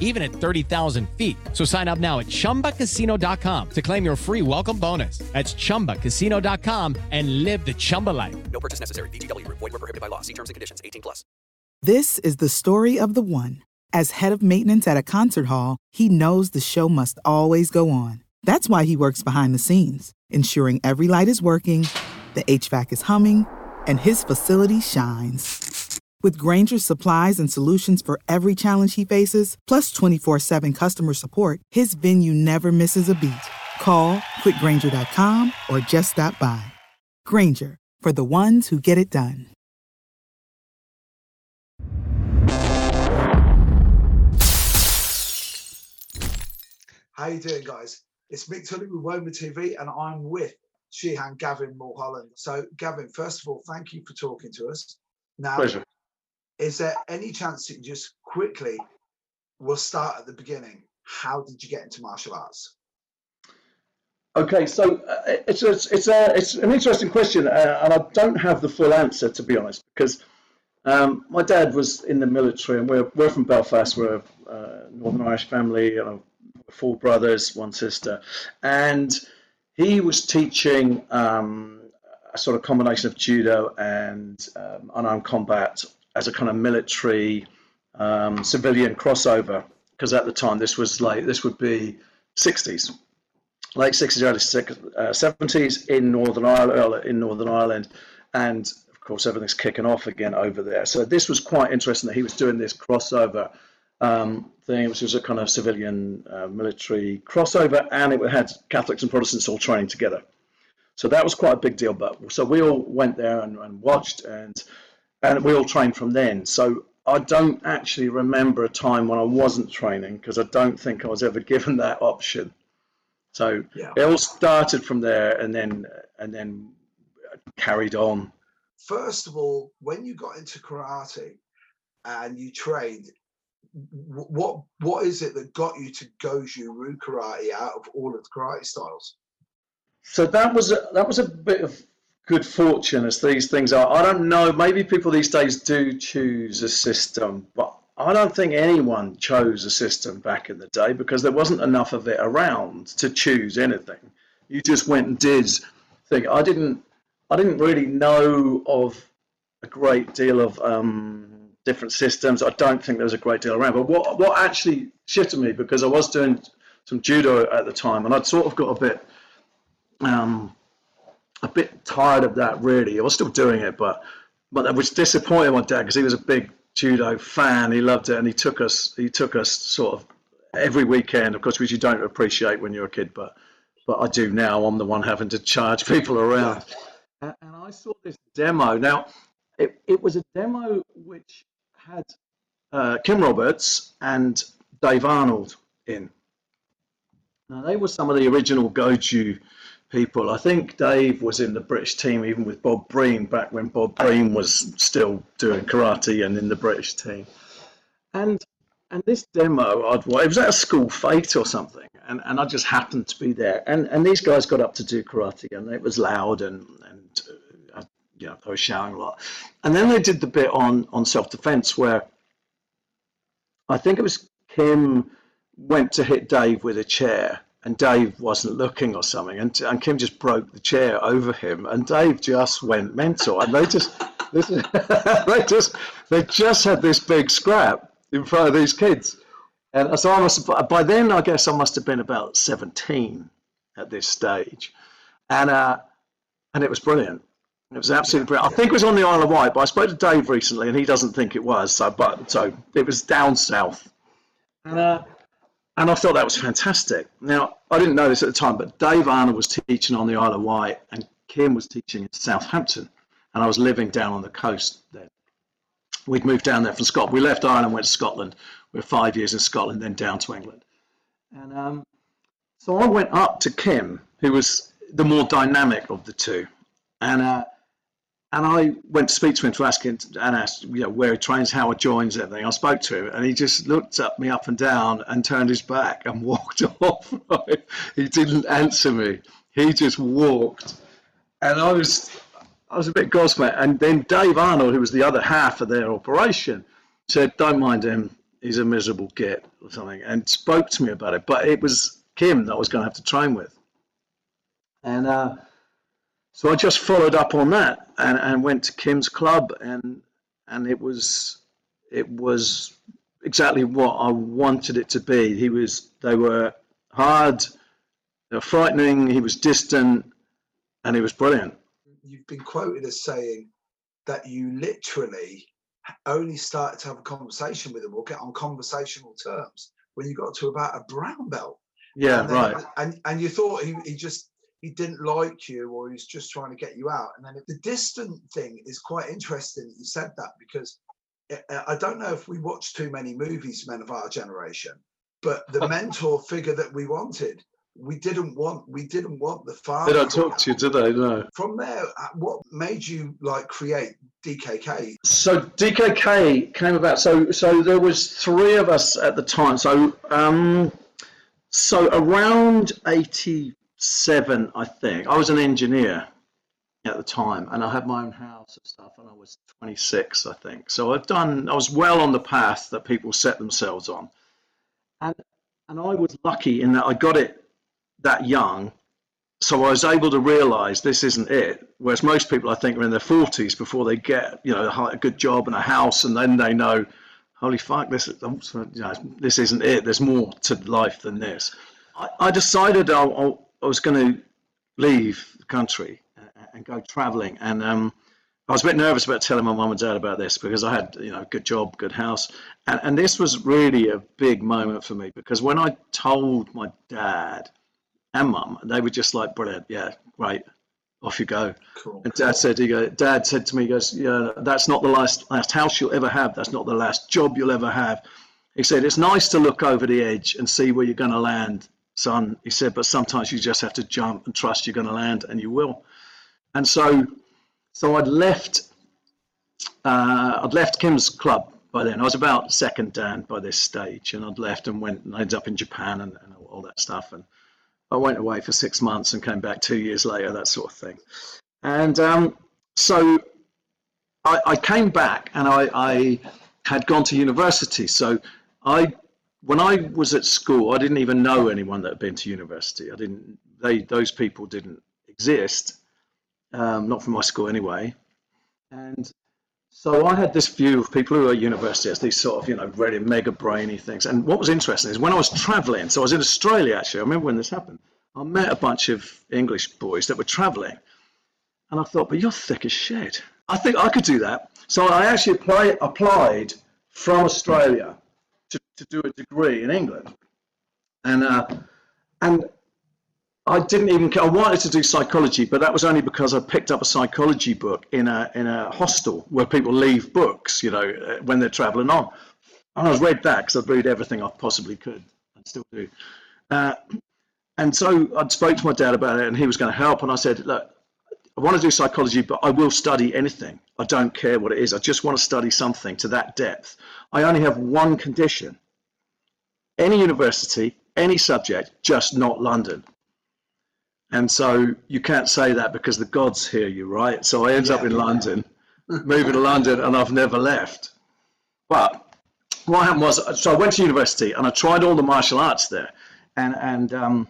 even at 30,000 feet. So sign up now at chumbacasino.com to claim your free welcome bonus. That's chumbacasino.com and live the Chumba life. No purchase necessary. VGW Group. Void were prohibited by law. See terms and conditions. 18 plus. This is the story of the one. As head of maintenance at a concert hall, he knows the show must always go on. That's why he works behind the scenes, ensuring every light is working, the HVAC is humming, and his facility shines. With Grainger's supplies and solutions for every challenge he faces, plus 24 7 customer support, his venue never misses a beat. Call quickgranger.com or just stop by. Grainger, for the ones who get it done. How you doing, guys? It's Mick Tully with Woma TV, and I'm with Shihan Gavin Mulholland. So, Gavin, first of all, thank you for talking to us. Now, Pleasure. Is there any chance you can just quickly, we'll start at the beginning. How did you get into martial arts? Okay, so uh, it's a, it's a it's an interesting question, uh, and I don't have the full answer to be honest, because um, my dad was in the military, and we're we're from Belfast. We're a uh, Northern Irish family, four brothers, one sister, and he was teaching um, a sort of combination of judo and um, unarmed combat as a kind of military um, civilian crossover. Because at the time, this was like this would be 60s late 60s, early six- uh, 70s in Northern Ireland, in Northern Ireland, and of course everything's kicking off again over there. So this was quite interesting that he was doing this crossover um, thing, which was a kind of civilian uh, military crossover, and it had Catholics and Protestants all training together. So that was quite a big deal. But so we all went there and, and watched, and and we all trained from then. So I don't actually remember a time when I wasn't training because I don't think I was ever given that option. So Yeah. it all started from there, and then and then carried on. First of all, when you got into karate and you trained, what what is it that got you to Goju Ryu karate out of all of the karate styles? So that was a, that was a bit of good fortune, as these things are. I don't know. Maybe people these days do choose a system, but I don't think anyone chose a system back in the day because there wasn't enough of it around to choose anything. You just went and did thing. I didn't. I didn't really know of a great deal of um, different systems. I don't think there was a great deal around. But what what actually shifted me because I was doing some judo at the time, and I'd sort of got a bit um, a bit tired of that. Really, I was still doing it, but but I was disappointed in my dad because he was a big judo fan. He loved it, and he took us he took us sort of every weekend. Of course, which you don't appreciate when you're a kid, but but I do now. I'm the one having to charge people around. And, and I saw this demo. Now, it, it was a demo which had uh, Kim Roberts and Dave Arnold in. Now, they were some of the original Goju people. I think Dave was in the British team, even with Bob Breen, back when Bob Breen was still doing karate and in the British team. And and this demo, I'd, it was at a school fete or something, and, and I just happened to be there. And and these guys got up to do karate, and it was loud, and and uh, I, you know, shouting a lot. And then they did the bit on on self defense where I think it was Kim went to hit Dave with a chair, and Dave wasn't looking or something, and, and Kim just broke the chair over him, and Dave just went mental, and they just this they just they just had this big scrap in front of these kids, and so I must by then I guess I must have been about seventeen at this stage, and uh, and it was brilliant. It was absolutely brilliant. I think it was on the Isle of Wight, but I spoke to Dave recently, and he doesn't think it was. So, but so it was down south, and uh, and I thought that was fantastic. Now I didn't know this at the time, but Dave Arnold was teaching on the Isle of Wight, and Kim was teaching in Southampton, and I was living down on the coast then. We'd moved down there from Scotland. We left Ireland, went to Scotland. We were five years in Scotland, then down to England, and um, so I went up to Kim, who was the more dynamic of the two, and. Uh, and I went to speak to him to ask him and ask, you know, where he trains, how he joins, everything. I spoke to him, and he just looked at me up and down and turned his back and walked off. He didn't answer me. He just walked, and I was, I was a bit gobsmacked. And then Dave Arnold, who was the other half of their operation, said, "Don't mind him. He's a miserable git or something," and spoke to me about it. But it was Kim that I was going to have to train with, and. Uh, so I just followed up on that and, and went to Kim's club and and it was it was exactly what I wanted it to be. He was they were hard, they were frightening, he was distant, and he was brilliant. You've been quoted as saying that you literally only started to have a conversation with him or get on conversational terms when you got to about a brown belt. Yeah, and then, right. And and you thought he, he just he didn't like you or he's just trying to get you out. And then the distant thing is quite interesting that you said that because I don't know if we watched too many movies, men of our generation, but the mentor figure that we wanted, we didn't want. We didn't want the father. They don't talk to you, do they? No. From there, uh, what made you like create DKK? So DKK came about. So so there was three of us at the time. So um, so around eighty seven, I think. I was an engineer at the time, and I had my own house and stuff, and I was 26, I think. So I've done. I was well on the path that people set themselves on, and and I was lucky in that I got it that young, so I was able to realise this isn't it. Whereas most people, I think, are in their 40s before they get you know a good job and a house, and then they know, holy fuck, this is, you know, this isn't it. There's more to life than this. I, I decided I'll, I'll I was going to leave the country and go traveling. And um, I was a bit nervous about telling my mum and dad about this because I had, you know, good job, good house. And, and this was really a big moment for me because when I told my dad and mum, they were just like, brilliant, yeah, great, off you go. Cool. And dad said, he go, dad said to me, he goes, yeah, that's not the last, last house you'll ever have. That's not the last job you'll ever have. He said, it's nice to look over the edge and see where you're going to land son, he said, but sometimes you just have to jump and trust you're going to land, and you will. And so, so I'd left, uh, I'd left Kim's club by then. I was about second dan by this stage, and I'd left and went and ended up in Japan and, and all that stuff. And I went away for six months and came back two years later, that sort of thing. And um, so I, I, came back and I, I had gone to university. So I when I was at school, I didn't even know anyone that had been to university. I didn't. They those people didn't exist, um, not from my school anyway. And so I had this view of people who are at university as these sort of you know really mega brainy things. And what was interesting is when I was traveling. So I was in Australia actually. I remember when this happened. I met a bunch of English boys that were traveling, and I thought, but you're thick as shit. I think I could do that. So I actually apply, applied from Australia to, do a degree in England. And, uh, and I didn't even, I wanted to do psychology, but that was only because I picked up a psychology book in a, in a hostel where people leave books, you know, uh, when they're traveling on. And I was read that because I'd read everything I possibly could. I still do. Uh, and so I spoke to my dad about it and he was going to help. And I said, look, I want to do psychology, but I will study anything. I don't care what it is. I just want to study something to that depth. I only have one condition any university, any subject, just not London. And so you can't say that because the gods hear you, right? So I ended yeah, up in yeah. London, moving to London, and I've never left. But what happened was, so I went to university and I tried all the martial arts there, and and um,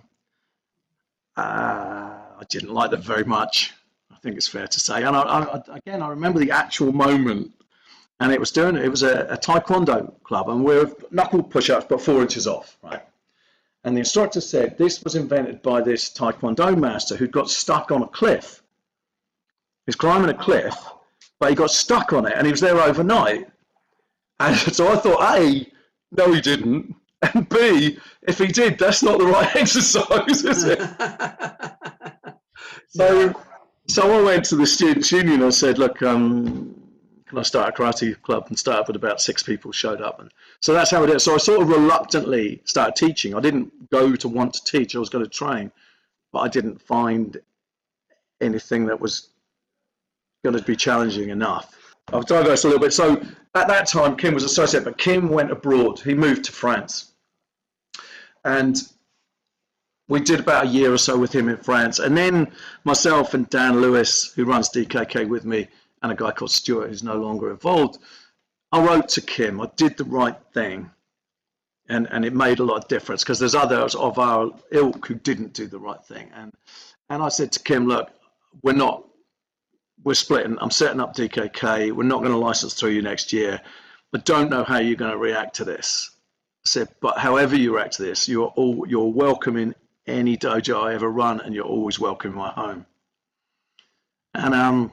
uh, I didn't like them very much I think it's fair to say. And I, I, again, I remember the actual moment, and it was doing it was a, a taekwondo club, and we are knuckle push-ups, but four inches off, right? And the instructor said this was invented by this taekwondo master who'd got stuck on a cliff, He's climbing a cliff, but he got stuck on it and he was there overnight. And so I thought, A, no, he didn't. And B, if he did, that's not the right exercise, is it? so, so I went to the students' union and said, look, um, can I start a karate club and start with about six people showed up. And so that's how it is. So I sort of reluctantly started teaching. I didn't go to want to teach. I was going to train, but I didn't find anything that was going to be challenging enough. I've digressed a little bit. So at that time, Kim was associate, but Kim went abroad. He moved to France. And we did about a year or so with him in France. And then myself and Dan Lewis, who runs DKK with me, and a guy called Stuart, who's no longer involved, I wrote to Kim. I did the right thing. And, and it made a lot of difference because there's others of our ilk who didn't do the right thing. And, and I said to Kim, look, we're not we're splitting. I'm setting up DKK. We're not going to license through you next year. I don't know how you're going to react to this. I said, but however you react to this, you're all you're welcome in any dojo I ever run, and you're always welcome in my home. And um,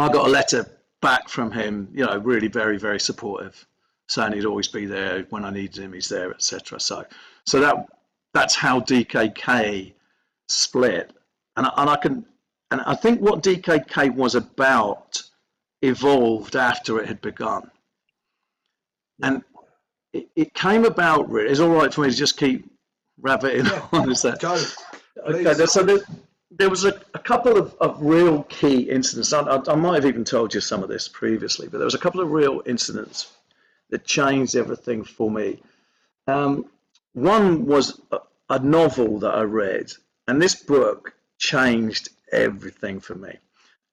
I got a letter back from him, you know, really very very supportive, saying he'd always be there when I needed him. He's there, etc. So, so that that's how DKK split, and and I can and I think what DKK was about evolved after it had begun. And it, it came about really, it's all right for me to just keep rabbiting Yeah. on, is that? Uh, Go. Okay, please. there- so there was a, a couple of, of real key incidents. I, I, I might have even told you some of this previously, but there was a couple of real incidents that changed everything for me. Um, one was a, a novel that I read, and this book changed everything for me.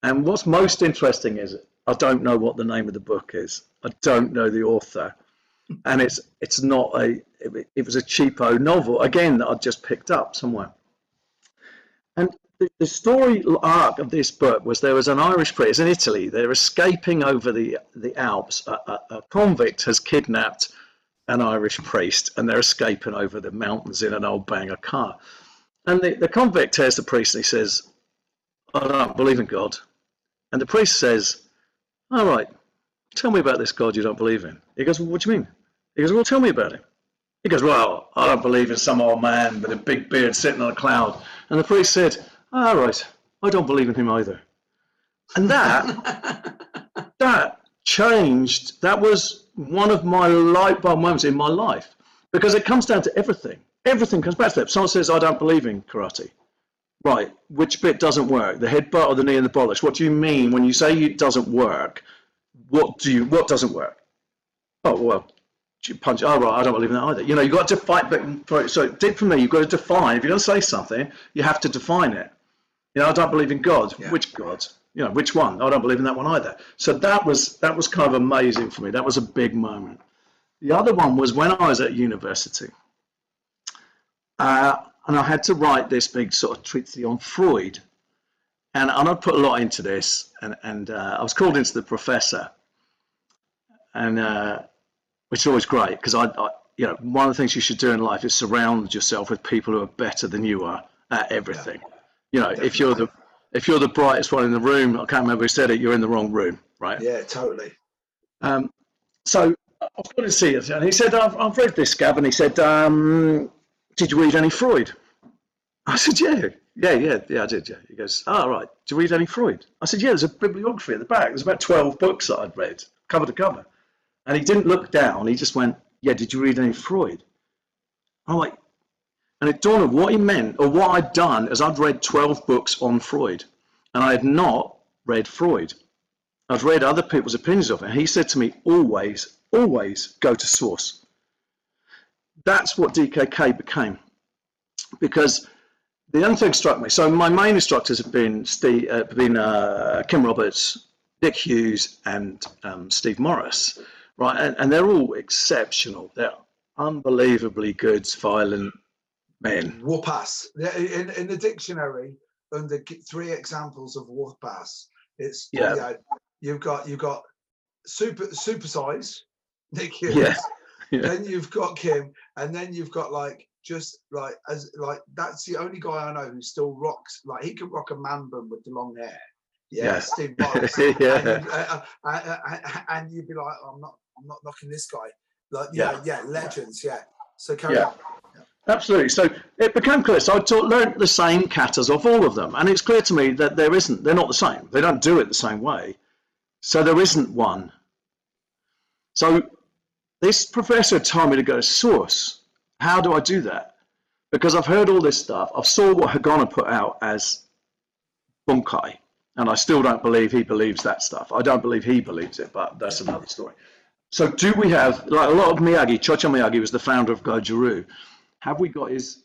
And what's most interesting is I don't know what the name of the book is. I don't know the author, and it's it's not a. It, it was a cheapo novel again that I just picked up somewhere. The, the story arc of this book was there was an Irish priest in Italy. They're escaping over the the Alps. A, a, a convict has kidnapped an Irish priest, and they're escaping over the mountains in an old banger car. And the, the convict tells the priest, and he says, I don't believe in God. And the priest says, All right, tell me about this God you don't believe in. He goes, Well, what do you mean? He goes, Well, tell me about him. He goes, Well, I don't believe in some old man with a big beard sitting on a cloud. And the priest said, All right, I don't believe in him either. And that, that changed, that was one of my light bulb moments in my life because it comes down to everything. Everything comes back to that. Someone says, I don't believe in karate, Right, which bit doesn't work? The headbutt or the knee and the bollocks? What do you mean when you say it doesn't work? What do you? What doesn't work? Oh well, you punch. Oh right, I don't believe in that either. You know, you have got to fight. But so it did for me. You've got to define. If you're going to say something, you have to define it. You know, I don't believe in God. Yeah. Which God? You know, which one? I don't believe in that one either. So that was that was kind of amazing for me. That was a big moment. The other one was when I was at university. Uh, and I had to write this big sort of treatise on Freud. And, and I put a lot into this, and, and uh, I was called into the professor, and uh, which is always great because I, I, you know, one of the things you should do in life is surround yourself with people who are better than you are at everything. You know, if you're the if you're the brightest one in the room, I can't remember who said it, you're in the wrong room, right? Yeah, totally. Um, so I've got to see it. And he said, I've, I've read this, Gav. And he said, um, Did you read any Freud? I said, Yeah, yeah, yeah, yeah, I did. Yeah. He goes, Oh, right. Did you read any Freud? I said, Yeah, there's a bibliography at the back. There's about 12 books that I'd read, cover to cover. And he didn't look down. He just went, Yeah, did you read any Freud? I'm like, and it dawned on what he meant, or what I'd done, is I'd read 12 books on Freud, and I had not read Freud. I'd read other people's opinions of it. And he said to me, always, always go to source. That's what DKK became. Because the other thing struck me. So my main instructors have been Steve, uh, been uh, Kim Roberts, Nick Hughes, and um, Steve Morris, right? And, and they're all exceptional. They're unbelievably good, violent men. Whoop ass. Yeah, In, in the dictionary, under three examples of whoop ass, it's Yeah. yeah. You've got you've got super supersize, Nick Hughes. Yeah, yeah. Then you've got Kim, and then you've got like just like as like that's the only guy I know who still rocks like he could rock a man bun with the long hair. Yeah, Yeah. Steve. Yeah. and, you'd, uh, uh, uh, uh, and you'd be like, I'm not, I'm not knocking this guy. Like, yeah, yeah, legends. Yeah. So carry Yeah. on. Absolutely. So it became clear. So I taught, learned the same katas of all of them, and it's clear to me that there isn't. They're not the same. They don't do it the same way. So there isn't one. So this professor told me to go to source. How do I do that? Because I've heard all this stuff. I saw what Higaonna put out as bunkai, and I still don't believe he believes that stuff. I don't believe he believes it, but that's another story. So do we have like a lot of Miyagi? Chojun Miyagi was the founder of Goju have we got his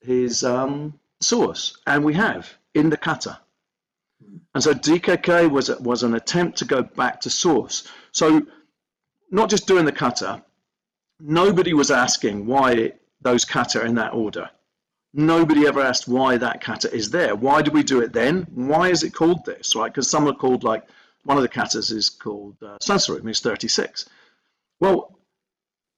his um, source? And we have in the kata. And so DKK was was an attempt to go back to source. So not just doing the kata. Nobody was asking why those kata are in that order. Nobody ever asked why that kata is there. Why do we do it then? Why is it called this? Right? Because some are called like one of the katas is called uh, Sanseru, means 36. Well,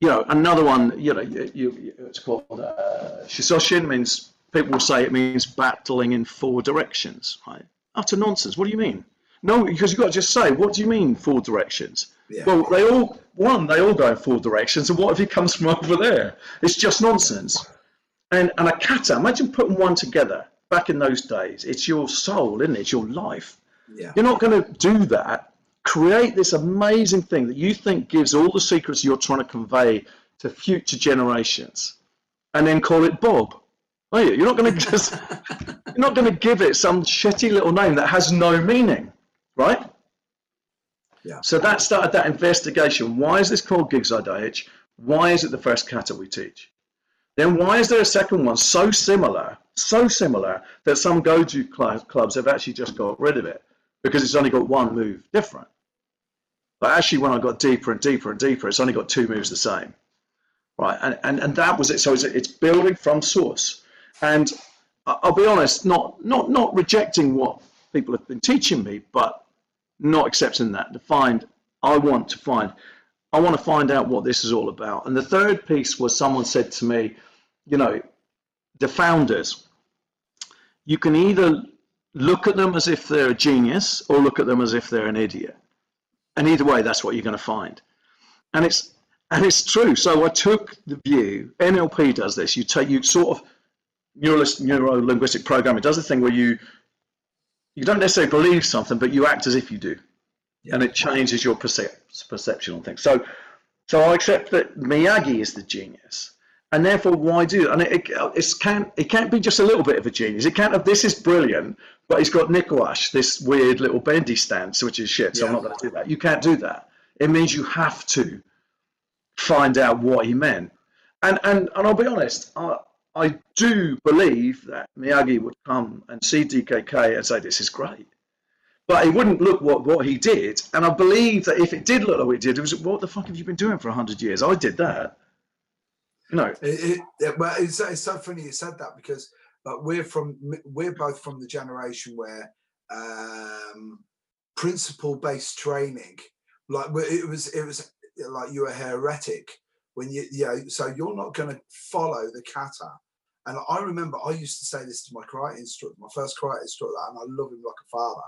you know, another one, you know, you, you, it's called uh, Shisochin means people will say it means battling in four directions, right? Utter nonsense. What do you mean? No, because you've got to just say, what do you mean four directions? Yeah. Well, they all, one, they all go in four directions, and what if he comes from over there? It's just nonsense. And, and a kata, imagine putting one together back in those days. It's your soul, isn't it? It's your life. Yeah. You're not going to do that. Create this amazing thing that you think gives all the secrets you're trying to convey to future generations, and then call it Bob. Are you? You're not going to just. you're not going to give it some shitty little name that has no meaning, right? Yeah. So that started that investigation. Why is this called Gekisai Daiichi? Why is it the first kata we teach? Then why is there a second one so similar, so similar that some Goju cl- clubs have actually just got rid of it because it's only got one move different. But actually, when I got deeper and deeper and deeper, it's only got two moves the same, right? And and, and that was it. So it's, it's building from source. And I'll be honest, not not not rejecting what people have been teaching me, but not accepting that. To find, I want to find, I want to find out what this is all about. And the third piece was someone said to me, you know, the founders, you can either look at them as if they're a genius or look at them as if they're an idiot. And either way, that's what you're going to find. And it's and it's true. So I took the view. NLP does this. You take you sort of neuro neuro linguistic programming does a thing where you you don't necessarily believe something, but you act as if you do, and it changes your percep- perception on things. So so I accept that Miyagi is the genius, and therefore why do? And it, it, it can't it can't be just a little bit of a genius. It can't have this is brilliant, but he's got Neko Ashi, this weird little bendy stance, which is shit. So I'm not going to do that. You can't do that. It means you have to find out what he meant. And and and I'll be honest, I I do believe that Miyagi would come and see DKK and say this is great. But it wouldn't look what, what he did. And I believe that if it did look like what it did, it was what the fuck have you been doing for hundred years? I did that. You know, It, it, it- well, it's, it's so funny you said that because like, we're from we're both from the generation where um, principle based training, like it was it was like you were heretic when you you know so you're not going to follow the kata. And I remember I used to say this to my karate instructor, my first karate instructor, and I love him like a father,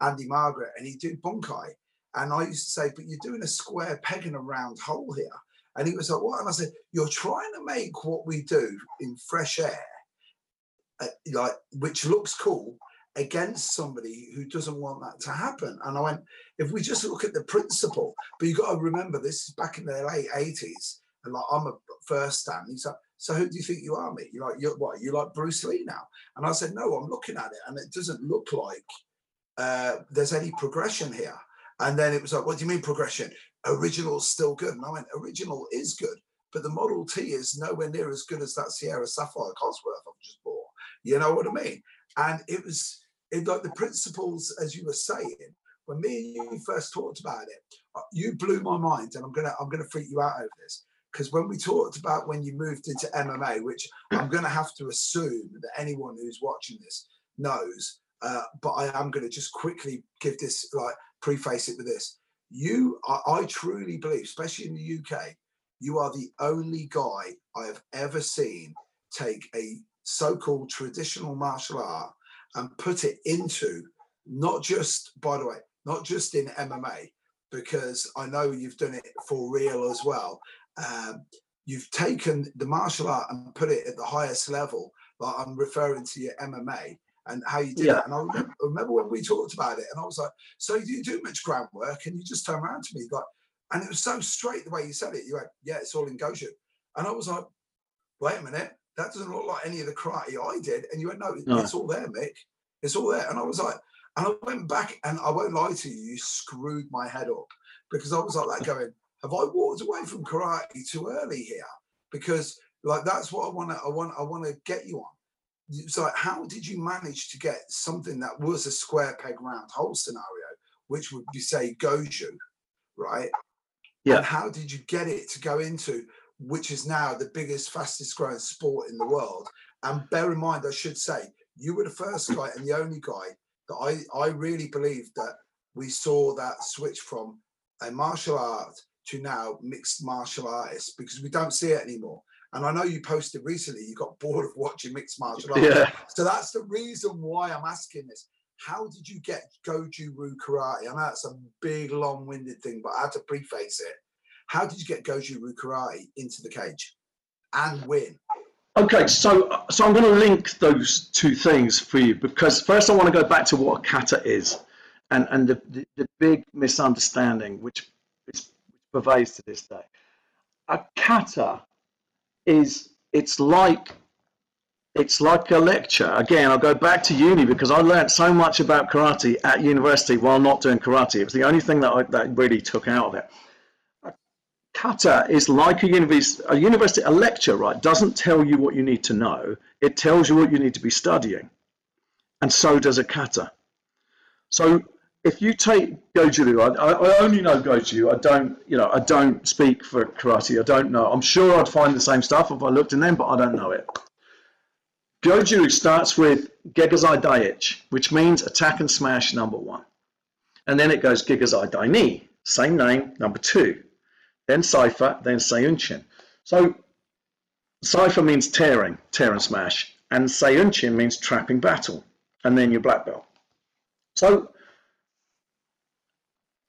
Andy Margaret, and he did bunkai. And I used to say, but you're doing a square peg in a round hole here. And he was like, what? And I said, you're trying to make what we do in fresh air, like which looks cool, against somebody who doesn't want that to happen. And I went, if we just look at the principle, but you got to remember this is back in the late 80s. And like I'm a first dan. He's like, so who do you think you are, me? You're like, you're what? You like Bruce Lee now? And I said, no, I'm looking at it, and it doesn't look like uh, there's any progression here. And then it was like, what do you mean progression? Original's still good. And I went, original is good, but the Model T is nowhere near as good as that Sierra Sapphire Cosworth I've just. You know what I mean? And it was it, like the principles, as you were saying, when me and you first talked about it, uh, you blew my mind, and I'm gonna I'm gonna freak you out over this because when we talked about when you moved into MMA, which I'm gonna have to assume that anyone who's watching this knows, uh, but I am gonna just quickly give this like preface it with this. You, I, I truly believe, especially in the UK, you are the only guy I have ever seen take a so-called traditional martial art and put it into not just by the way, not just in MMA, because I know you've done it for real as well. Um, you've taken the martial art and put it at the highest level. Like I'm referring to your MMA and how you did Yeah. it. And I remember, remember when we talked about it, and I was like, "So do you do much groundwork?" And you just turned around to me like, and it was so straight the way you said it. You went, "Yeah, it's all in Goju," and I was like, "Wait a minute, that doesn't look like any of the karate I did." And you went, "No, No. it's all there, Mick. It's all there." And I was like, and I went back, and I won't lie to you, you screwed my head up because I was like that going, "Have I walked away from karate too early here?" Because like that's what I want to, I want, I want to get you on. It's like, how did you manage to get something that was a square peg round hole scenario, which would be say Goju, right? Yeah. And how did you get it to go into, which is now the biggest, fastest growing sport in the world? And bear in mind, I should say, you were the first mm. guy and the only guy that I, I really believe that we saw that switch from a martial art to now mixed martial artists because we don't see it anymore. And I know you posted recently, you got bored of watching mixed martial arts. Yeah. So that's the reason why I'm asking this. How did you get Goju Ryu Karate? I know that's a big, long winded thing, but I had to preface it. How did you get Goju Ryu Karate into the cage and win? Okay, so so I'm going to link those two things for you because first I want to go back to what a kata is, and and the the, the big misunderstanding which is pervades to this day. A kata is it's like it's like a lecture. Again, I'll go back to uni because I learned so much about karate at university while not doing karate. It was the only thing that I, that really took out of it kata is like a university, a university, a lecture, right? Doesn't tell you what you need to know. It tells you what you need to be studying. And so does a kata. So if you take Goju, I, I only know Goju. I don't, you know, I don't speak for karate. I don't know. I'm sure I'd find the same stuff if I looked in them, but I don't know it. Goju Ryu starts with Gekisai Daiichi, which means attack and smash number one. And then it goes Gekisai Daini, same name, number two then Saifa, then Seiyunchin. So Saifa means tearing, tear and smash, and Seiyunchin means trapping battle, and then your black belt. So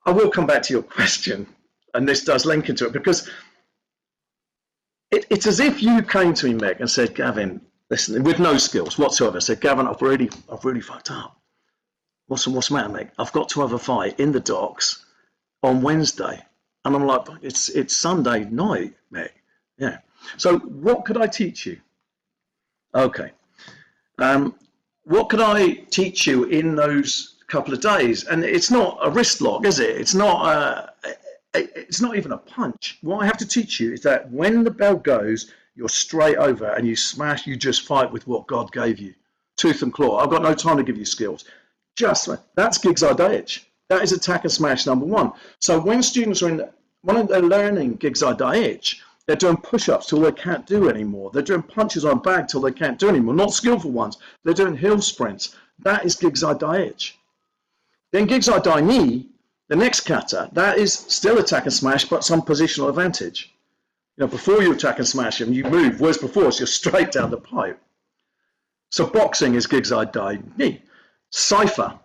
I will come back to your question, and this does link into it because it, it's as if you came to me, Meg, and said, Gavin, listen, with no skills whatsoever, said, Gavin, I've really, I've really fucked up. What's, what's the matter, Meg? I've got to have a fight in the docks on Wednesday. And I'm like, it's it's Sunday night, mate. Yeah. So what could I teach you? Okay. Um, what could I teach you in those couple of days? And it's not a wrist lock, is it? It's not a, it's not even a punch. What I have to teach you is that when the bell goes, you're straight over and you smash, you just fight with what God gave you. Tooth and claw. I've got no time to give you skills. Just that's Gekisai Daiichi. That is attack and smash number one. So when students are in, one of their learning Gekisai Daiichi, they're doing push-ups till they can't do anymore. They're doing punches on bag till they can't do anymore. Not skillful ones. They're doing hill sprints. That is Gekisai Daiichi. Then Gekisai Daini, the next kata, that is still attack and smash, but some positional advantage. You know, before you attack and smash him, you move. Whereas before, it's just straight down the pipe. So boxing is Gekisai Daini. Saifa.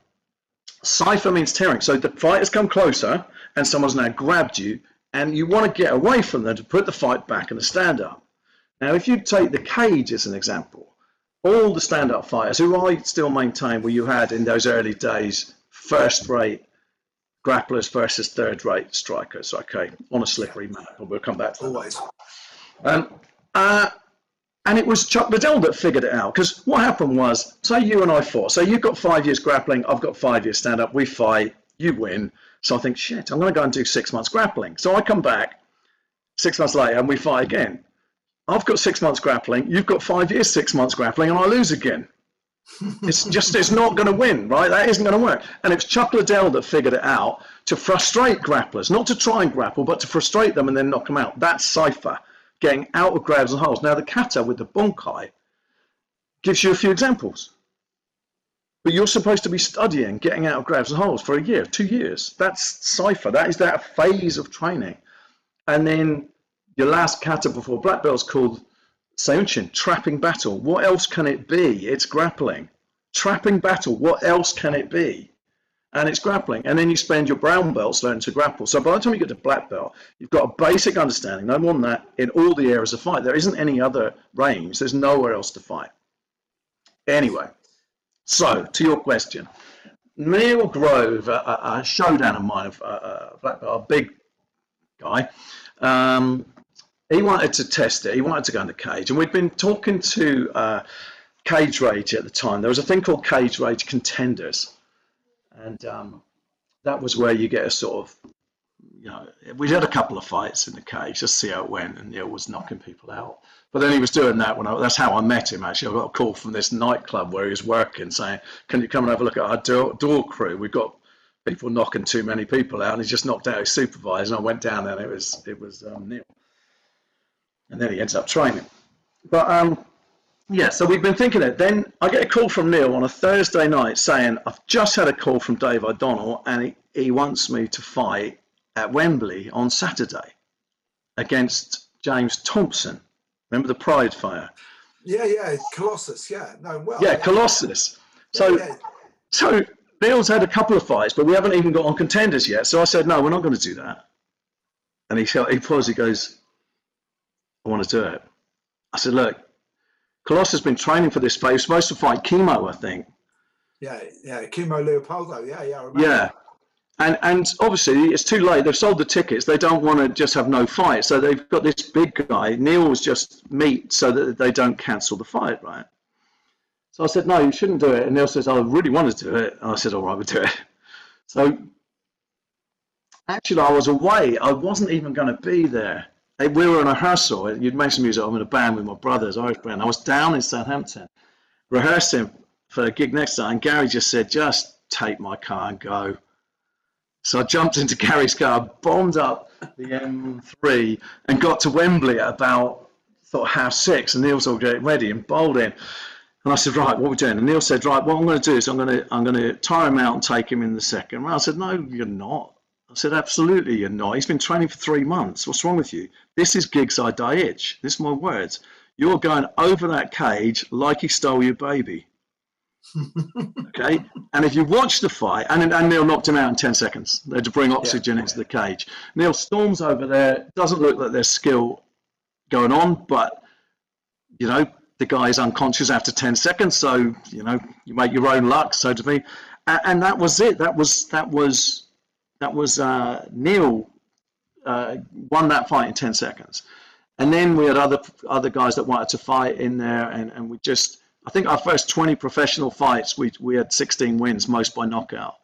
Saifa means tearing. So the fight has come closer and someone's now grabbed you and you want to get away from them to put the fight back in a stand up. Now, if you take the cage as an example, all the stand up fighters who I still maintain were you had in those early days, first rate grapplers versus third rate strikers, okay, on a slippery map. We'll come back to that. Always. Um, uh, and it was Chuck Liddell that figured it out. Because what happened was, say you and I fought. So you've got five years grappling, I've got five years stand up, we fight, you win. So I think, shit, I'm going to go and do six months grappling. So I come back six months later and we fight again. I've got six months grappling, you've got five years, six months grappling, and I lose again. it's just, it's not going to win, right? That isn't going to work. And it's Chuck Liddell that figured it out to frustrate grapplers, not to try and grapple, but to frustrate them and then knock them out. That's Saifa, getting out of grabs and holes. Now, the kata with the bunkai gives you a few examples. But you're supposed to be studying getting out of grabs and holes for a year, two years. That's Saifa. That is that phase of training. And then your last kata before black belt's called Seiyunchin, trapping battle. What else can it be? It's grappling. Trapping battle, what else can it be? And it's grappling. And then you spend your brown belts learning to grapple. So by the time you get to black belt, you've got a basic understanding, no more than that, in all the areas of fight. There isn't any other range. There's nowhere else to fight. Anyway, so to your question, Neil Grove, a, a showdown of mine, of uh, black belt, a big guy. Um, he wanted to test it. He wanted to go in the cage, and we'd been talking to uh, Cage Rage at the time. There was a thing called Cage Rage Contenders, and um, that was where you get a sort of, you know, we had a couple of fights in the cage just see how it went, and Neil was knocking people out. But then he was doing that when I, that's how I met him. Actually, I got a call from this nightclub where he was working, saying, "Can you come and have a look at our door, door crew? We've got people knocking too many people out." And he just knocked out his supervisor. And I went down there, and it was it was um, Neil, and then he ends up training. But um, yeah, so we've been thinking it. Then I get a call from Neil on a Thursday night saying, I've just had a call from Dave O'Donnell and he, he wants me to fight at Wembley on Saturday against James Thompson. Remember the Pride Fire? Yeah, yeah, Colossus. Yeah, no, well. Yeah, Colossus. So, yeah. so Neil's had a couple of fights, but we haven't even got on contenders yet. So I said, no, we're not going to do that. And he, he paused, he goes, I want to do it. I said, look, Colossus has been training for this fight. He was supposed to fight Kimo, I think. Yeah, yeah, Kimo Leopoldo. Yeah, yeah, Yeah. And, and obviously it's too late. They've sold the tickets. They don't want to just have no fight. So they've got this big guy. Neil was just meat so that they don't cancel the fight, right? So I said, no, you shouldn't do it. And Neil says, I really want to do it. And I said, all right, we'll do it. So actually, I was away. I wasn't even going to be there we were in a rehearsal. You'd mentioned music. I'm in a band with my brothers, Irish band. I was down in Southampton rehearsing for a gig next time, and Gary just said, "Just take my car and go." So I jumped into Gary's car, bombed up the M3, and got to Wembley at about thought half six. And Neil's all getting ready and bowled in. And I said, right, what are we doing? And Neil said, right, what I'm going to do is I'm going to I'm going to tire him out and take him in the second round. I said, no, you're not. Said, absolutely, you're not. He's been training for three months. What's wrong with you? This is Gekisai Daiichi. This is my words. You're going over that cage like he stole your baby. okay, and if you watch the fight, and, and Neil knocked him out in 10 seconds. They had to bring oxygen yeah. into the cage. Neil storms over there. Doesn't look like there's skill going on, but you know the guy is unconscious after 10 seconds. So you know you make your own luck, so to me. And, and that was it. That was that was that was uh, Neil uh, won that fight in 10 seconds. And then we had other other guys that wanted to fight in there, and, and we just I think our first 20 professional fights we we had 16 wins, most by knockout.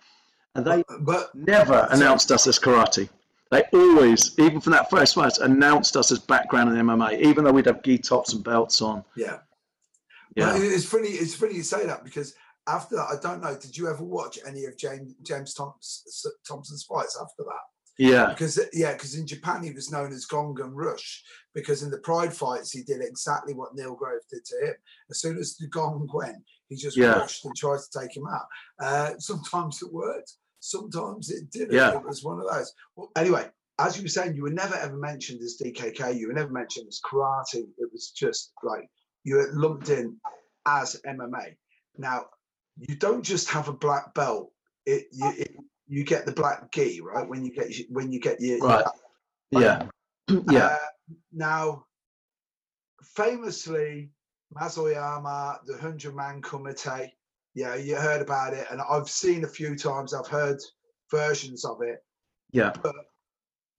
And they but, never announced us as karate. They always, even from that first fight, announced us as background in MMA, even though we'd have gi tops and belts on. Yeah. Yeah. Well, it's funny. It's funny you say that because after that, I don't know. Did you ever watch any of James James Thompson's fights after that? Yeah. Because yeah, because in Japan he was known as Gong and Rush because in the Pride fights he did exactly what Neil Grove did to him. As soon as the Gong went, he just yeah. rushed and tried to take him out. Uh, sometimes it worked, sometimes it didn't. Yeah. It was one of those. Well, anyway, as you were saying, you were never ever mentioned as DKK. You were never mentioned as karate. It was just like you were lumped in as MMA. Now, you don't just have a black belt. It you it, you get the black gi right when you get when you get your right. Your, yeah, yeah. Uh, now, famously, Mas Oyama, the Hundred Man Kumite. Yeah, you heard about it, and I've seen a few times. I've heard versions of it. Yeah. But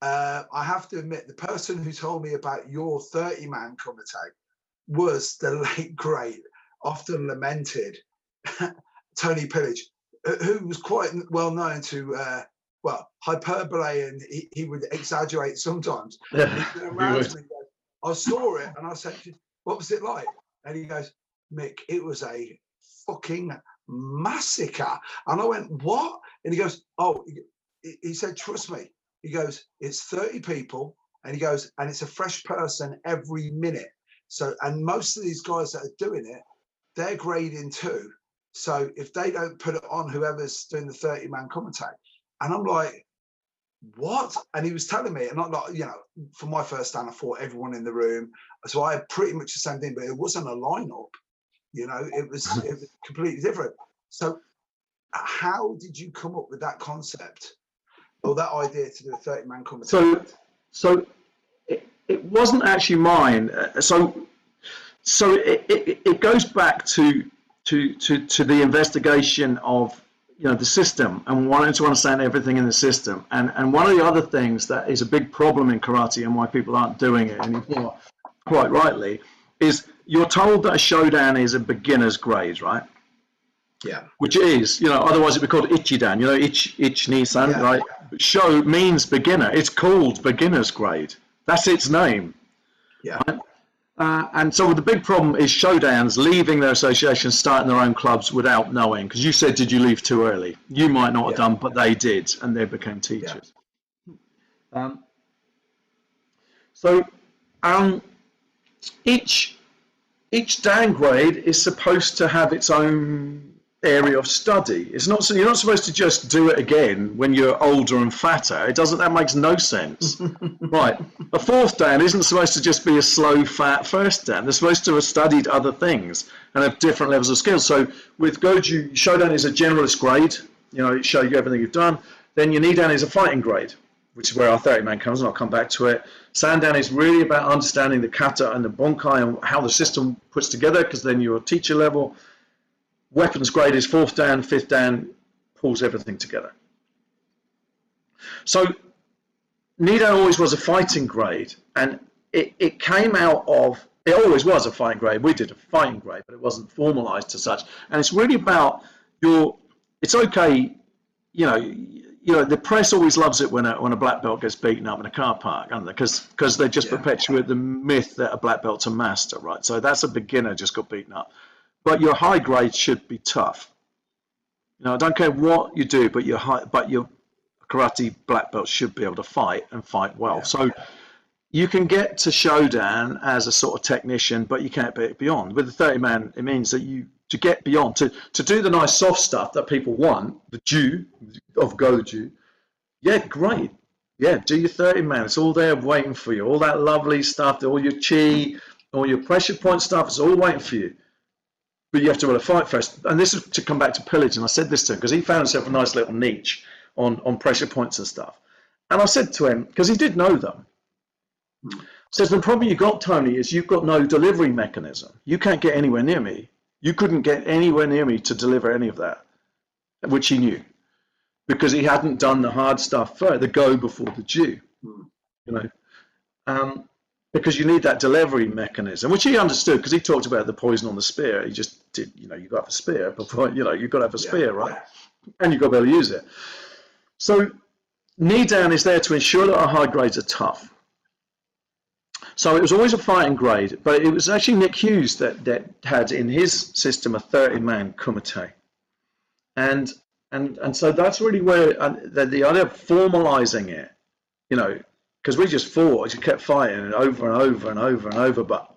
uh, I have to admit, the person who told me about your 30 man kumite was the late great, often lamented Tony Pillage, who was quite well known to, uh, well, hyperbole and he, he, would exaggerate sometimes. Yeah, I saw it and I said, What was it like? And he goes, Mick, it was a fucking massacre. And I went, What? And he goes, Oh, he, he said, Trust me. He goes, It's 30 people. And he goes, And it's a fresh person every minute. So, and most of these guys that are doing it, they're grading too. So if they don't put it on, whoever's doing the 30 man commentary, and I'm like, what? And he was telling me, and I'm like, you know, for my first dan, I fought everyone in the room. So I had pretty much the same thing, but it wasn't a lineup. You know, it was, it was completely different. So how did you come up with that concept or that idea to do a 30 man kumite? So, so it, it wasn't actually mine. Uh, So, so it, it, it goes back to, to, to, to the investigation of you know the system and wanting to understand everything in the system. And and one of the other things that is a big problem in karate and why people aren't doing it anymore, quite rightly, is you're told that a Shodan is a beginner's grade, right? yeah. which is, you know, otherwise it'd be called Ichidan, you know, Ich, Ich Nisan, Yeah. right? Show means beginner. It's called beginner's grade. That's its name. Yeah. Uh, and so the big problem is Shodans leaving their associations, starting their own clubs without knowing. Because you said, did you leave too early? You might not have done, but they did, and they became teachers. Um, so um, each each dan grade is supposed to have its own area of study. It's not so you're not supposed to just do it again when you're older and fatter. It doesn't. That makes no sense. right. A fourth dan isn't supposed to just be a slow, fat first dan. They're supposed to have studied other things and have different levels of skills. So with Goju, Shodan is a generalist grade. You know, it shows you everything you've done. Then your Nidan is a fighting grade, which is where our 30 man comes, and I'll come back to it. Sandan is really about understanding the kata and the bunkai and how the system puts together, because then you're teacher level. Weapons grade is fourth dan, fifth dan, pulls everything together. So Nidan always was a fighting grade, and it, it came out of it always was a fighting grade. We did a fighting grade, but it wasn't formalized to such. And it's really about your. It's okay, you know. You know, the press always loves it when a when a black belt gets beaten up in a car park, they? Because because they just Yeah. perpetuate the myth that a black belt's a master, right? So that's a beginner just got beaten up. But your high grade should be tough. You know, I don't care what you do, but your high, but your karate black belt should be able to fight and fight well. So you can get to Shodan as a sort of technician, but you can't be beyond. With the 30 man, it means that you to get beyond to to do the nice soft stuff that people want, the Ju of Goju. Yeah, great. Yeah, do your 30 man. It's all there waiting for you. All that lovely stuff, all your chi, all your pressure point stuff, it's all waiting for you. But you have to be a fight first. And this is to come back to Pillage, and I said this to him because he found himself a nice little niche on, on pressure points and stuff. And I said to him, because he did know them, says the problem you got, Tony, is you've got no delivery mechanism. You can't get anywhere near me. You couldn't get anywhere near me to deliver any of that, which he knew, because he hadn't done the hard stuff first, the go before the Ju, you know. Um, because you need that delivery mechanism, which he understood because he talked about the poison on the spear. He just did, you know, you got to have a spear before, you know, you've got to have a spear, right? And you've got to be able to use it. So Nidan is there to ensure that our high grades are tough. So it was always a fighting grade, but it was actually Nick Hughes that, that had in his system a 30 man kumite. And, and, and so that's really where uh, the, the idea of formalizing it, you know, because we just fought, just kept fighting and over and over and over and over. But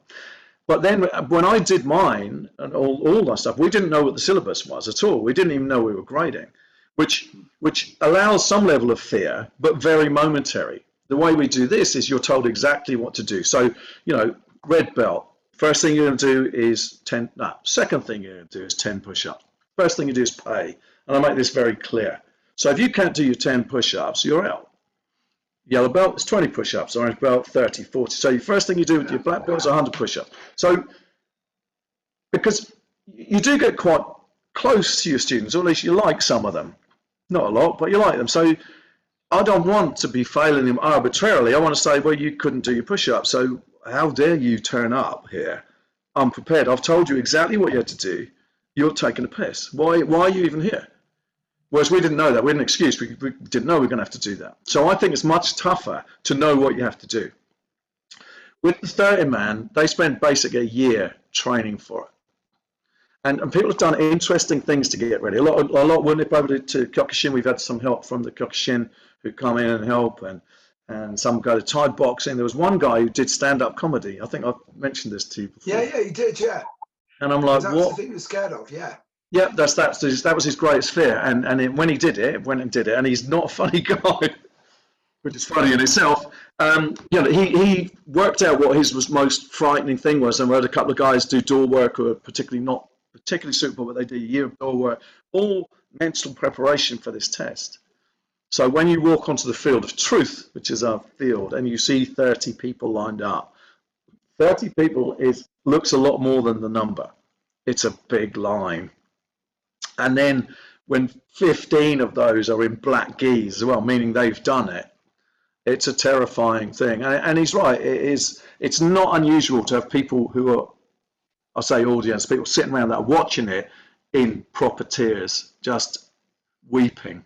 but then uh, when I did mine and all, all that stuff, we didn't know what the syllabus was at all. We didn't even know we were grading, which which allows some level of fear, but very momentary. The way we do this is you're told exactly what to do. So you know, red belt. First thing you're going to do is ten. No, second thing you're going to do is ten push-ups. First thing you do is pay, and I make this very clear. So if you can't do your ten push-ups, you're out. Yellow belt is 20 push-ups, orange belt 30, 40. So your first thing you do with your black belt is 100 push-ups. So because you do get quite close to your students, or at least you like some of them. Not a lot, but you like them. So I don't want to be failing them arbitrarily. I want to say, well, you couldn't do your push-ups, so how dare you turn up here unprepared? I've told you exactly what you had to do. You're taking a piss. Why, why are you even here? Whereas we didn't know that. We had an excuse. We, we didn't know we were going to have to do that. So I think it's much tougher to know what you have to do. With the 30 man, they spend basically a year training for it. And, and people have done interesting things to get ready. A lot, a lot went over to Kyokushin. We've had some help from the Kyokushin who come in and help, and and some go to Thai boxing. There was one guy who did stand-up comedy. I think I've mentioned this to you before. Yeah, yeah, he did, yeah. And I'm like, That's the thing you're scared of, yeah. Yeah, that's that's that was his greatest fear, and and it, when he did it, went and did it, and he's not a funny guy, which is funny in itself. Um, you know, he he worked out what his was most frightening thing was, and we had a couple of guys do door work who are particularly not particularly suitable, but they did a year of door work. All mental preparation for this test. So when you walk onto the field of truth, which is our field, and you see 30 people lined up, 30 people is looks a lot more than the number. It's a big line. And then when 15 of those are in black gis as well, meaning they've done it, it's a terrifying thing. And, and he's right. It is. It's not unusual to have people who are, I say, audience people sitting around that watching it in proper tears, just weeping.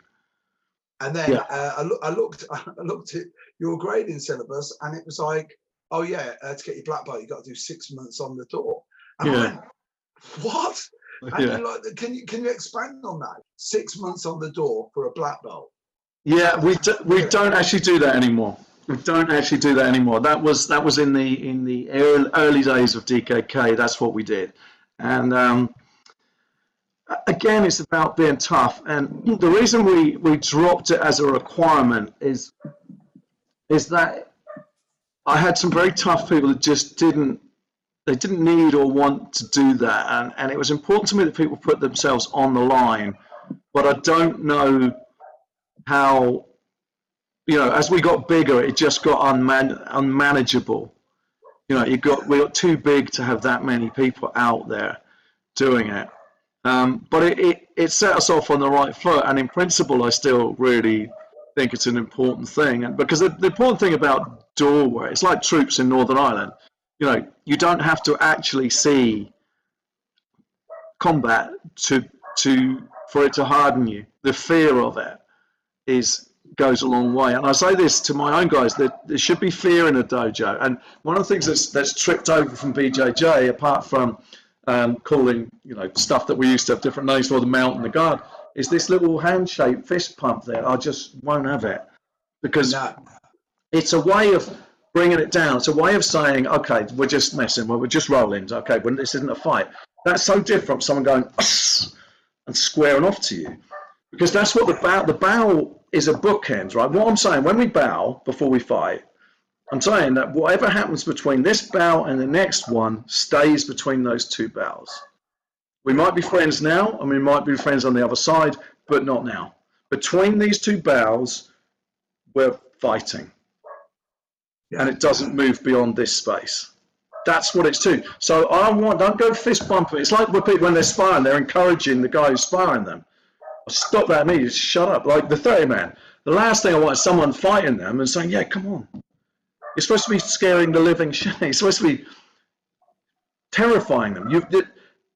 And then Yeah. uh, I, look, I looked, I looked at your grading syllabus, and it was like, oh yeah, uh, to get your black belt, you got to do six months on the door. And I Yeah. went, what? And Yeah. like, can you can you expand on that? Six months on the door for a black belt. Yeah, we do, we don't actually do that anymore. We don't actually do that anymore. That was that was in the in the early, early days of DKK. That's what we did, and um, again, it's about being tough. And the reason we we dropped it as a requirement is is that I had some very tough people that just didn't they didn't need or want to do that, and and it was important to me that people put themselves on the line. But I don't know how you know as we got bigger it just got unman- unmanageable. You know you got we got too big to have that many people out there doing it. Um, but it, it, it set us off on the right foot. And in principle i still really think it's an important thing. And because the, the important thing about doorway it's like troops in northern ireland you know you don't have to actually see combat to to for it to harden you the fear of it is goes a long way. And I say this to my own guys that there should be fear in a dojo. And one of the things that's that's tripped over from BJJ, apart from um, calling you know stuff that we used to have different names for the mount and the guard, is this little hand-shaped fist pump there. I just won't have it because No, it's a way of bringing it down. It's a way of saying, okay, we're just messing, we're just rolling. Okay, this isn't a fight. That's so different from someone going and squaring off to you, because that's what the bow. The bow is a bookend, right? What I'm saying, when we bow before we fight, I'm saying that whatever happens between this bow and the next one stays between those two bows. We might be friends now, and we might be friends on the other side, but not now. Between these two bows, we're fighting and it doesn't move beyond this space. That's what it's to. So I want don't go fist bumping. It's like when they're sparring, they're encouraging the guy who's sparring them. Stop that immediately. Shut up. Like the 30 man. The last thing I want is someone fighting them and saying, "Yeah, come on." You're supposed to be scaring the living shit. You're supposed to be terrifying them. You've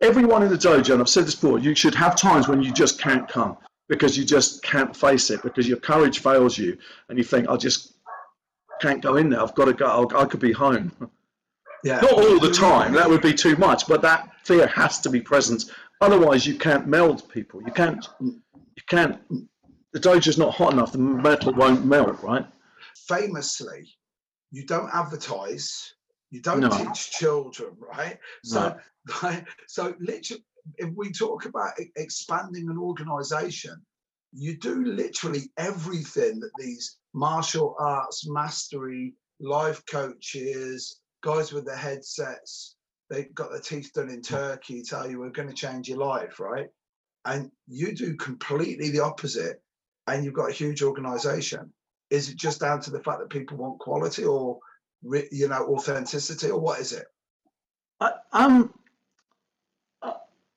everyone in the dojo, and I've said this before, you should have times when you just can't come because you just can't face it because your courage fails you, and you think, "I'll just can't go in there. I've got to go. I'll, I could be home." yeah. Not all the time. That would be too much. But that fear has to be present. Otherwise, you can't meld people. You can't. You can't. The dojo's not hot enough. The metal won't melt, right? famously, you don't advertise, you don't No. teach children, right? So, so literally, if we talk about expanding an organization, you do literally everything that these martial arts mastery life coaches, guys with the headsets. They've got their teeth done in Turkey, tell you we're going to change your life, right? And you do completely the opposite, and you've got a huge organization is it just down to the fact that people want quality or you know authenticity or what is it I, um,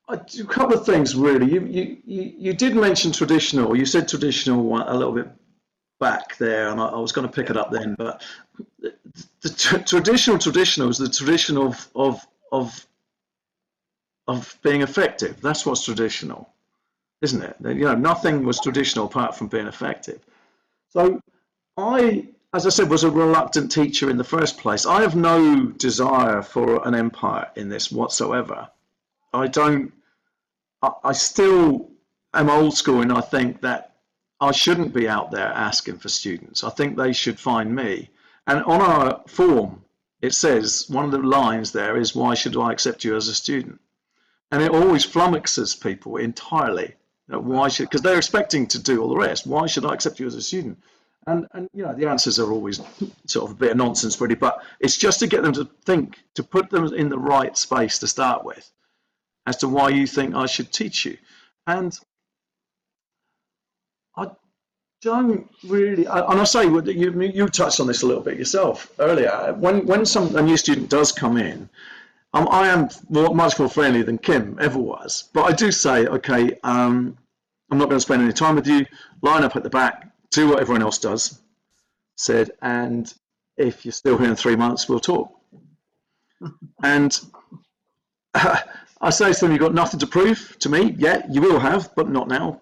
a couple of things really. You, you, you did mention traditional. You said traditional a little bit back there, and I, I was going to pick it up then. But the, tr- traditional traditional is the tradition of of of of being effective. That's what's traditional, isn't it? You know, nothing was traditional apart from being effective. So I, as I said, was a reluctant teacher in the first place. I have no desire for an empire in this whatsoever. I don't. I, I still am old school, and I think that I shouldn't be out there asking for students. I think they should find me. And on our form, it says one of the lines there is, "Why should I accept you as a student?" And it always flummoxes people entirely. You know, why should? Because they're expecting to do all the rest. Why should I accept you as a student? And and you know the answers are always sort of a bit of nonsense, really. But it's just to get them to think, to put them in the right space to start with, as to why you think I should teach you. And I don't really, and I say you you touched on this a little bit yourself earlier. When when some a new student does come in, um, I am more, much more friendly than Kim ever was. But I do say, okay, um, I'm not going to spend any time with you. Line up at the back, do what everyone else does. Said, and if you're still here in three months, we'll talk. and uh, I say to them, you've got nothing to prove to me. Yeah, you will have, but not now.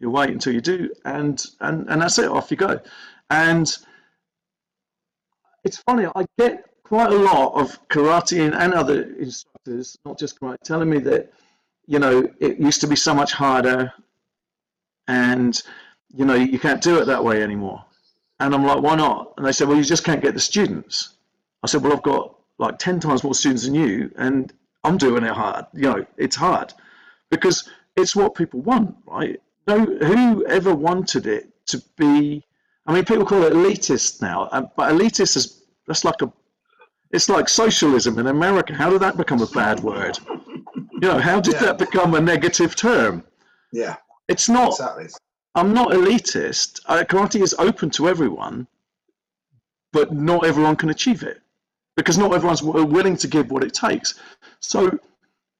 You wait until you do, and and and that's it. Off you go. And it's funny. I get quite a lot of karate and, other instructors, not just karate, telling me that you know it used to be so much harder, and you know you can't do it that way anymore. And I'm like, why not? And they said, well, you just can't get the students. I said, well, I've got like 10 times more students than you, and I'm doing it hard. You know, it's hard because it's what people want, right? No, who ever wanted it to be? I mean, people call it elitist now, uh, but elitist is that's like a, it's like socialism in America. How did that become a bad word? You know, how did yeah. that become a negative term? Yeah, it's not. Exactly. I'm not elitist. Uh, karate is open to everyone, but not everyone can achieve it because not everyone's willing to give what it takes. So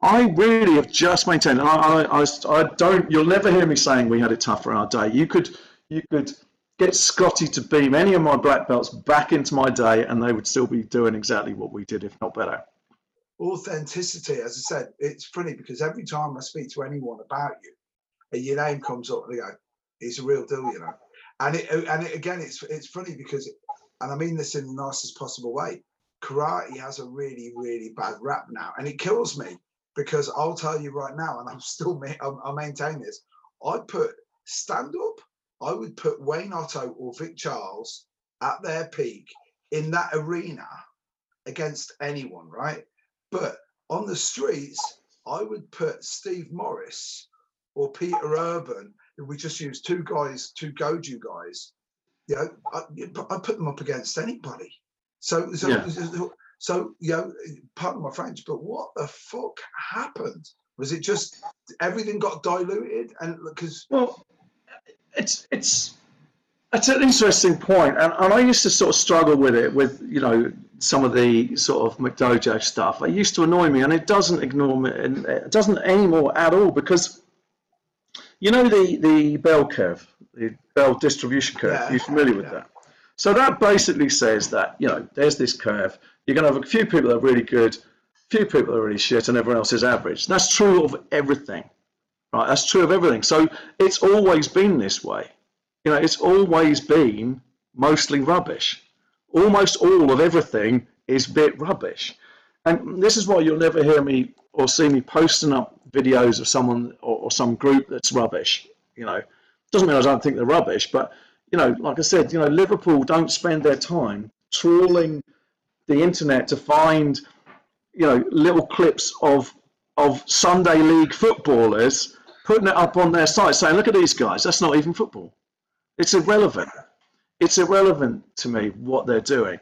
I really have just maintained, and I, I, I, don't. You'll never hear me saying we had it tough for our day. You could, you could get Scotty to beam any of my black belts back into my day, and they would still be doing exactly what we did, if not better. Authenticity, as I said, it's funny because every time I speak to anyone about you, and your name comes up, and they go, "He's a real deal," you know. And it, and it, again, it's it's funny because, and I mean this in the nicest possible way karate has a really, really bad rap now, and it kills me because I'll tell you right now, and I'm still I maintain this. I'd put stand up. I would put Wayne Otto or Vic Charles at their peak in that arena against anyone, right? But on the streets, I would put Steve Morris or Peter Urban. If we just use two guys, two Goju guys, you know, I, I put them up against anybody. So, so, yeah. So, you know, pardon my French, but what the fuck happened? Was it just everything got diluted? And because well, it's it's it's an interesting point, and, and I used to sort of struggle with it with you know some of the sort of McDojo stuff. It used to annoy me, and it doesn't ignore me, and it doesn't anymore at all because you know the the bell curve, the bell distribution curve. Yeah. Are you familiar with that? So that basically says that, you know, there's this curve. You're going to have a few people that are really good, few people that are really shit, and everyone else is average. That's true of everything, right? That's true of everything. So it's always been this way. You know, it's always been mostly rubbish. Almost all of everything is bit rubbish. And this is why you'll never hear me or see me posting up videos of someone or, or some group that's rubbish. You know, doesn't mean I don't think they're rubbish, but you know, like I said, you know, Liverpool don't spend their time trawling the internet to find, you know, little clips of of Sunday league footballers putting it up on their site saying, look at these guys, that's not even football. It's irrelevant. It's irrelevant to me what they're doing.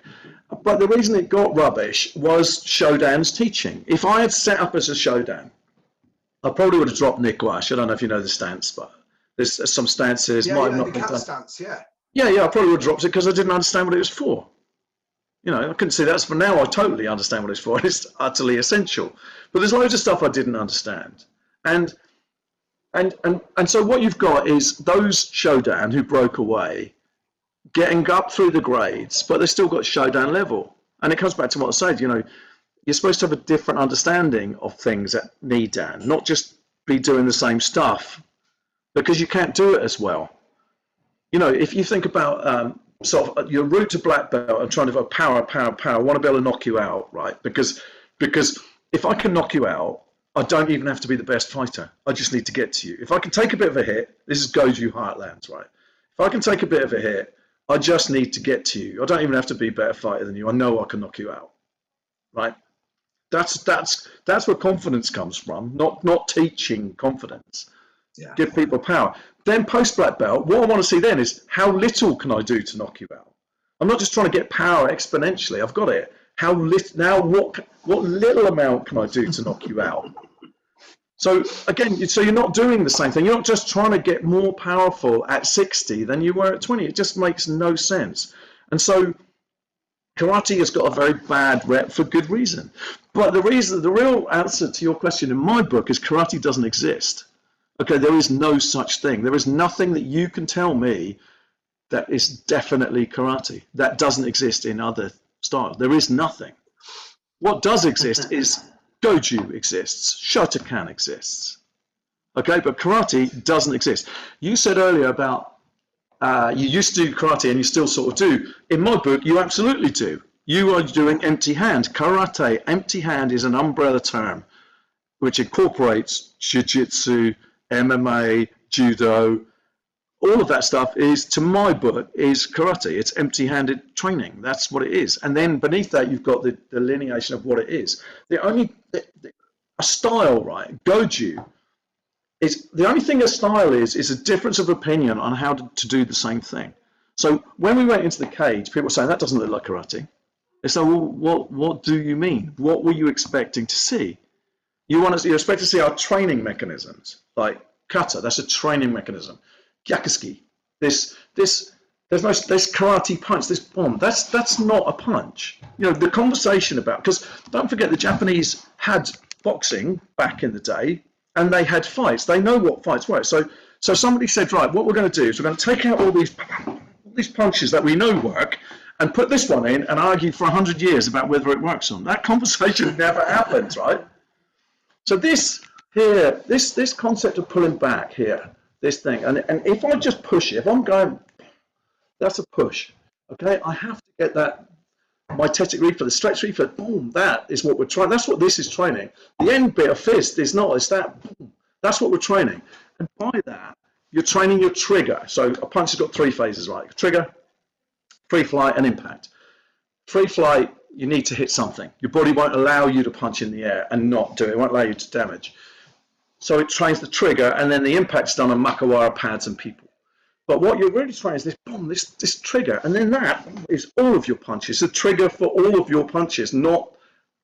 But the reason it got rubbish was Shodan's teaching. If I had set up as a Shodan, I probably would have dropped Neko Ashi. I don't know if you know the stance, but there's some stances yeah, might yeah, not been done. Stance, yeah. Yeah, yeah, I probably would have dropped it because I didn't understand what it was for. You know, I couldn't see that's for now. I totally understand what it's for. It's utterly essential. But there's loads of stuff I didn't understand, and and and and so what you've got is those Shodan who broke away, getting up through the grades, but they've still got Shodan level. And it comes back to what I said. You know, you're supposed to have a different understanding of things at Nidan, not just be doing the same stuff because you can't do it as well. You know, if you think about um, sort of uh, your route to black belt and trying to go power, power, power, I want to be able to knock you out, right? Because because if I can knock you out, I don't even have to be the best fighter. I just need to get to you. If I can take a bit of a hit, this is Goju Heartlands, right? If I can take a bit of a hit, I just need to get to you. I don't even have to be a better fighter than you. I know I can knock you out, right? That's that's that's where confidence comes from, not not teaching confidence yeah. give people power. Then post black belt, what I want to see then is how little can I do to knock you out? I'm not just trying to get power exponentially. I've got it. How lit now? What what little amount can I do to knock you out? So again, so you're not doing the same thing. You're not just trying to get more powerful at 60 than you were at 20. It just makes no sense. And so karate has got a very bad rep for good reason. But the reason, the real answer to your question in my book is karate doesn't exist. Okay, there is no such thing. There is nothing that you can tell me that is definitely karate. That doesn't exist in other styles. There is nothing. What does exist is Goju exists, Shotokan exists. Okay, but karate doesn't exist. You said earlier about uh, you used to do karate and you still sort of do. In my book, you absolutely do. You are doing empty hand. Karate, empty hand is an umbrella term which incorporates jiu-jitsu, MMA, judo, all of that stuff is, to my book, is karate. It's empty-handed training. That's what it is. And then beneath that, you've got the delineation of what it is. The only the, the, a style, right? Goju is the only thing a style is is a difference of opinion on how to, to do the same thing. So when we went into the cage, people were saying that doesn't look like karate. They said, well, what what do you mean? What were you expecting to see? You want to you expect to see our training mechanisms, like kata. That's a training mechanism. Gyaku zuki. This this there's no this karate punch, this bomb. That's that's not a punch. You know the conversation about because don't forget the Japanese had boxing back in the day, and they had fights. They know what fights were. So so somebody said, right, what we're going to do is we're going to take out all these all these punches that we know work, and put this one in and argue for hundred years about whether it works or not. That conversation never happens, right? So this here, this this concept of pulling back here this thing. And, and if I just push it, if I'm going, that's a push. Okay, I have to get that myotatic reflex, the stretch reflex, boom, that is what we're trying. That's what this is training. The end bit of fist is not, it's that, boom, that's what we're training. And by that, you're training your trigger. So a punch has got three phases, right? Trigger, free flight, and impact. Free flight, you need to hit something. Your body won't allow you to punch in the air and not do it. It won't allow you to damage. So it trains the trigger, and then the impact's done on Makiwara pads and people. But what you're really trying is this boom, this this trigger, and then that is all of your punches. The trigger for all of your punches, not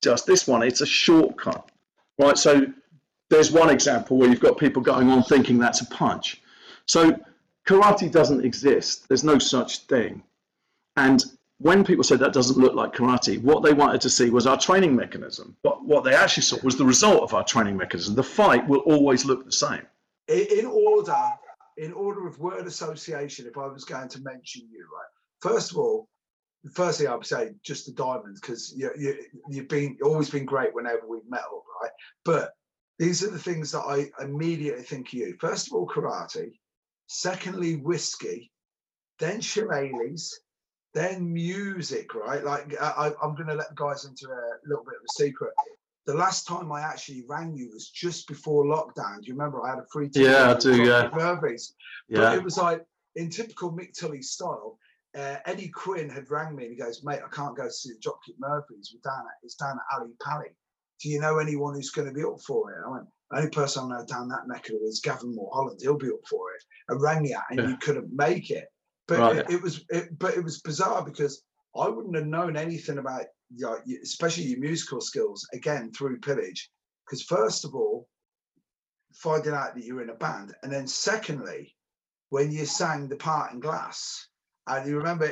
just this one. It's a shortcut, right? So there's one example where you've got people going on thinking that's a punch. So karate doesn't exist. There's no such thing. And when people said that doesn't look like karate, what they wanted to see was our training mechanism. But what they actually saw was the result of our training mechanism. The fight will always look the same. In order, in order of word association, if I was going to mention you, right? First of all, first thing I would say just the diamonds because you, you, you've been always been great whenever we've met right? But these are the things that I immediately think of you. First of all, karate. Secondly, whiskey. Then shillelaghs then music, right? Like I, am going to let the guys into a little bit of a secret. The last time I actually rang you was just before lockdown. Do you remember? I had a free ticket. Yeah, I do. Yeah. Murphy's. Yeah. But it was like in typical Mick Tully style. Uh, Eddie Quinn had rang me and he goes, "Mate, I can't go see the Dropkick Murphys. We're down at it's down at Ali Pali. Do you know anyone who's going to be up for it?" I went, "Only person I know down that neck of it is Gavin Mulholland. He'll be up for it." I rang you and yeah. you couldn't make it. But right. it, it, was, it, but it was bizarre because I wouldn't have known anything about, you know, especially your musical skills again through Pillage. Because first of all, finding out that you're in a band, and then secondly, when you sang the Parting Glass, and you remember,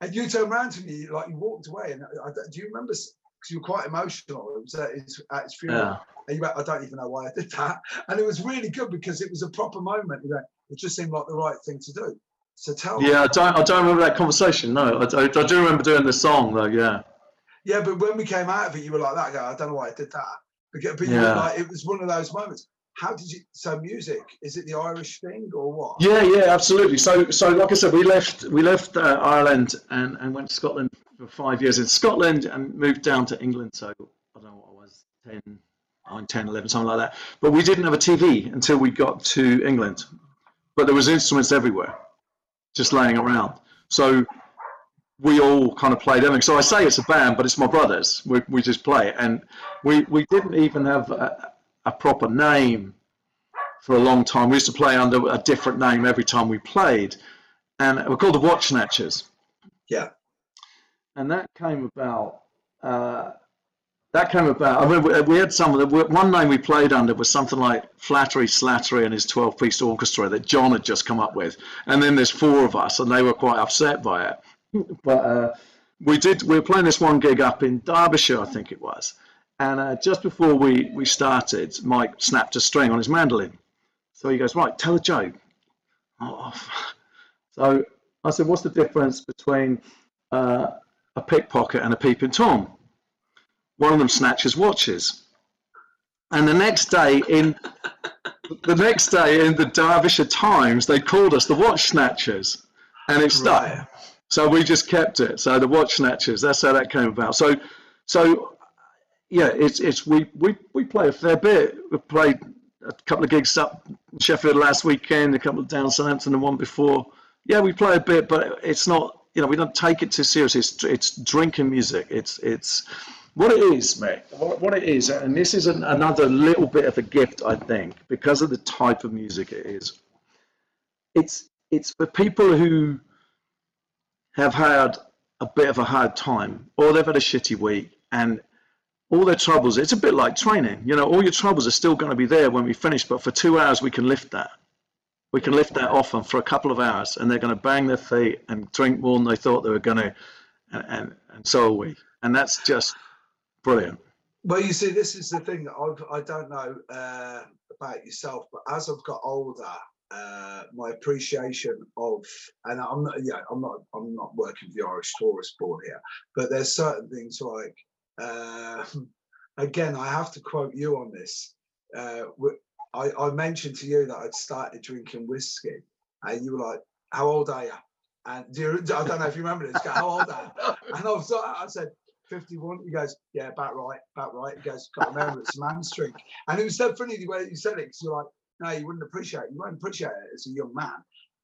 and you turned around to me like you walked away, and I, do you remember? Because you were quite emotional. It was at his, at his funeral, yeah. and you went, "I don't even know why I did that," and it was really good because it was a proper moment. You know, it just seemed like the right thing to do. So tell Yeah, I don't. I don't remember that conversation. No, I, I, I do remember doing the song though. Yeah. Yeah, but when we came out of it, you were like that guy. I don't know why I did that. But, but yeah. like, it was one of those moments. How did you? So music is it the Irish thing or what? Yeah, yeah, absolutely. So, so like I said, we left we left uh, Ireland and, and went to Scotland for five years in Scotland and moved down to England. So I don't know what I was 10, 9, 10, 11, something like that. But we didn't have a TV until we got to England. But there was instruments everywhere just laying around. So we all kind of played everything. So I say it's a band, but it's my brothers. We, we just play And we, we didn't even have a, a proper name for a long time. We used to play under a different name every time we played. And we're called the Watch Snatchers. Yeah. And that came about uh, that came about. I mean, we, had some of the one name we played under was something like Flattery Slattery and his 12 piece orchestra that John had just come up with. And then there's four of us, and they were quite upset by it. But uh, we did, we were playing this one gig up in Derbyshire, I think it was. And uh, just before we, we started, Mike snapped a string on his mandolin. So he goes, Right, tell a joke. Oh, so I said, What's the difference between uh, a pickpocket and a peeping Tom? One of them snatches watches. And the next day in the next day in the Derbyshire Times, they called us the watch snatchers, and it stuck. Right. So we just kept it. So the watch snatchers. That's how that came about. So, so yeah, it's it's we we we play a fair bit. We played a couple of gigs up in Sheffield last weekend, a couple of down Southampton, and one before. Yeah, we play a bit, but it's not. You know, we don't take it too seriously. It's it's drinking music. It's it's what it is, mate, what it is, and this is an, another little bit of a gift, I think, because of the type of music it is. It's it's for people who have had a bit of a hard time, or they've had a shitty week, and all their troubles. It's a bit like training, you know. All your troubles are still going to be there when we finish, but for two hours we can lift that. We can lift that off them for a couple of hours, and they're going to bang their feet and drink more than they thought they were going to, and and, and so are we. And that's just Brilliant. Well, you see, this is the thing that I've, I don't know uh, about yourself, but as I've got older, uh, my appreciation of, and I'm not, yeah, I'm not, I'm not working for the Irish Tourist Board here, but there's certain things like, uh, again, I have to quote you on this. Uh, I, I mentioned to you that I'd started drinking whiskey, and you were like, "How old are you?" And you, I don't know if you remember this. How old are you? And I, was, I said, 51? He goes, yeah, about right, about right. He goes, can't remember, it's a man's drink. And it was so funny the way you said it, because you're like, no, you wouldn't appreciate it. You won't appreciate it as a young man.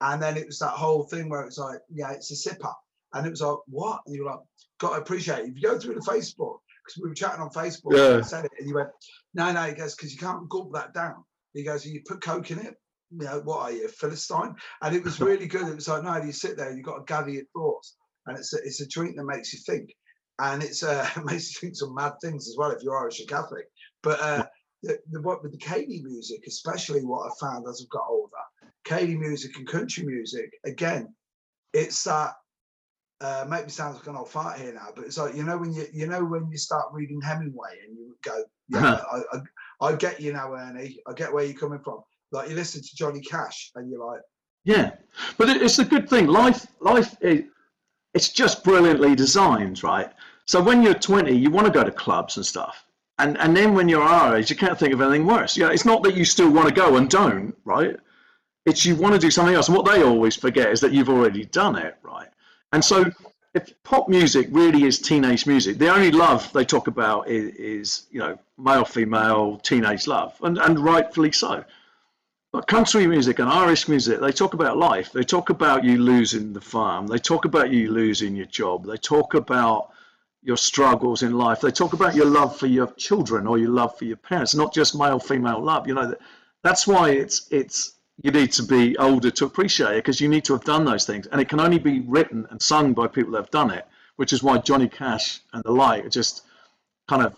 And then it was that whole thing where it's like, yeah, it's a sipper. And it was like, what? And you were like, got to appreciate it. If you go through the Facebook, because we were chatting on Facebook, yeah. and said it, and you went, no, no, he goes, because you can't gulp that down. He goes, you put Coke in it, you know, what are you, Philistine? And it was really good. It was like, no, you sit there you've got to gather your thoughts. And it's a, it's a drink that makes you think and it's uh, makes you think some mad things as well if you're Irish or Catholic. But uh, the, the, what with the Céilí music, especially what I found as I've got older, Céilí music and country music, again, it's that. Uh, make me sound like an old fart here now, but it's like you know when you you know when you start reading Hemingway and you go, yeah. I, I, I get you now, Ernie. I get where you're coming from. Like you listen to Johnny Cash and you're like, yeah, but it's a good thing. Life, life, is, it's just brilliantly designed, right? So when you're 20, you want to go to clubs and stuff. And, and then when you're our age, you can't think of anything worse. Yeah, it's not that you still want to go and don't, right? It's you want to do something else. And what they always forget is that you've already done it, right? And so if pop music really is teenage music, the only love they talk about is, is you know, male, female, teenage love, and, and rightfully so. But country music and Irish music, they talk about life. They talk about you losing the farm. They talk about you losing your job. They talk about your struggles in life. They talk about your love for your children or your love for your parents, not just male female love. You know, that's why it's it's you need to be older to appreciate it because you need to have done those things, and it can only be written and sung by people that have done it. Which is why Johnny Cash and the like are just kind of,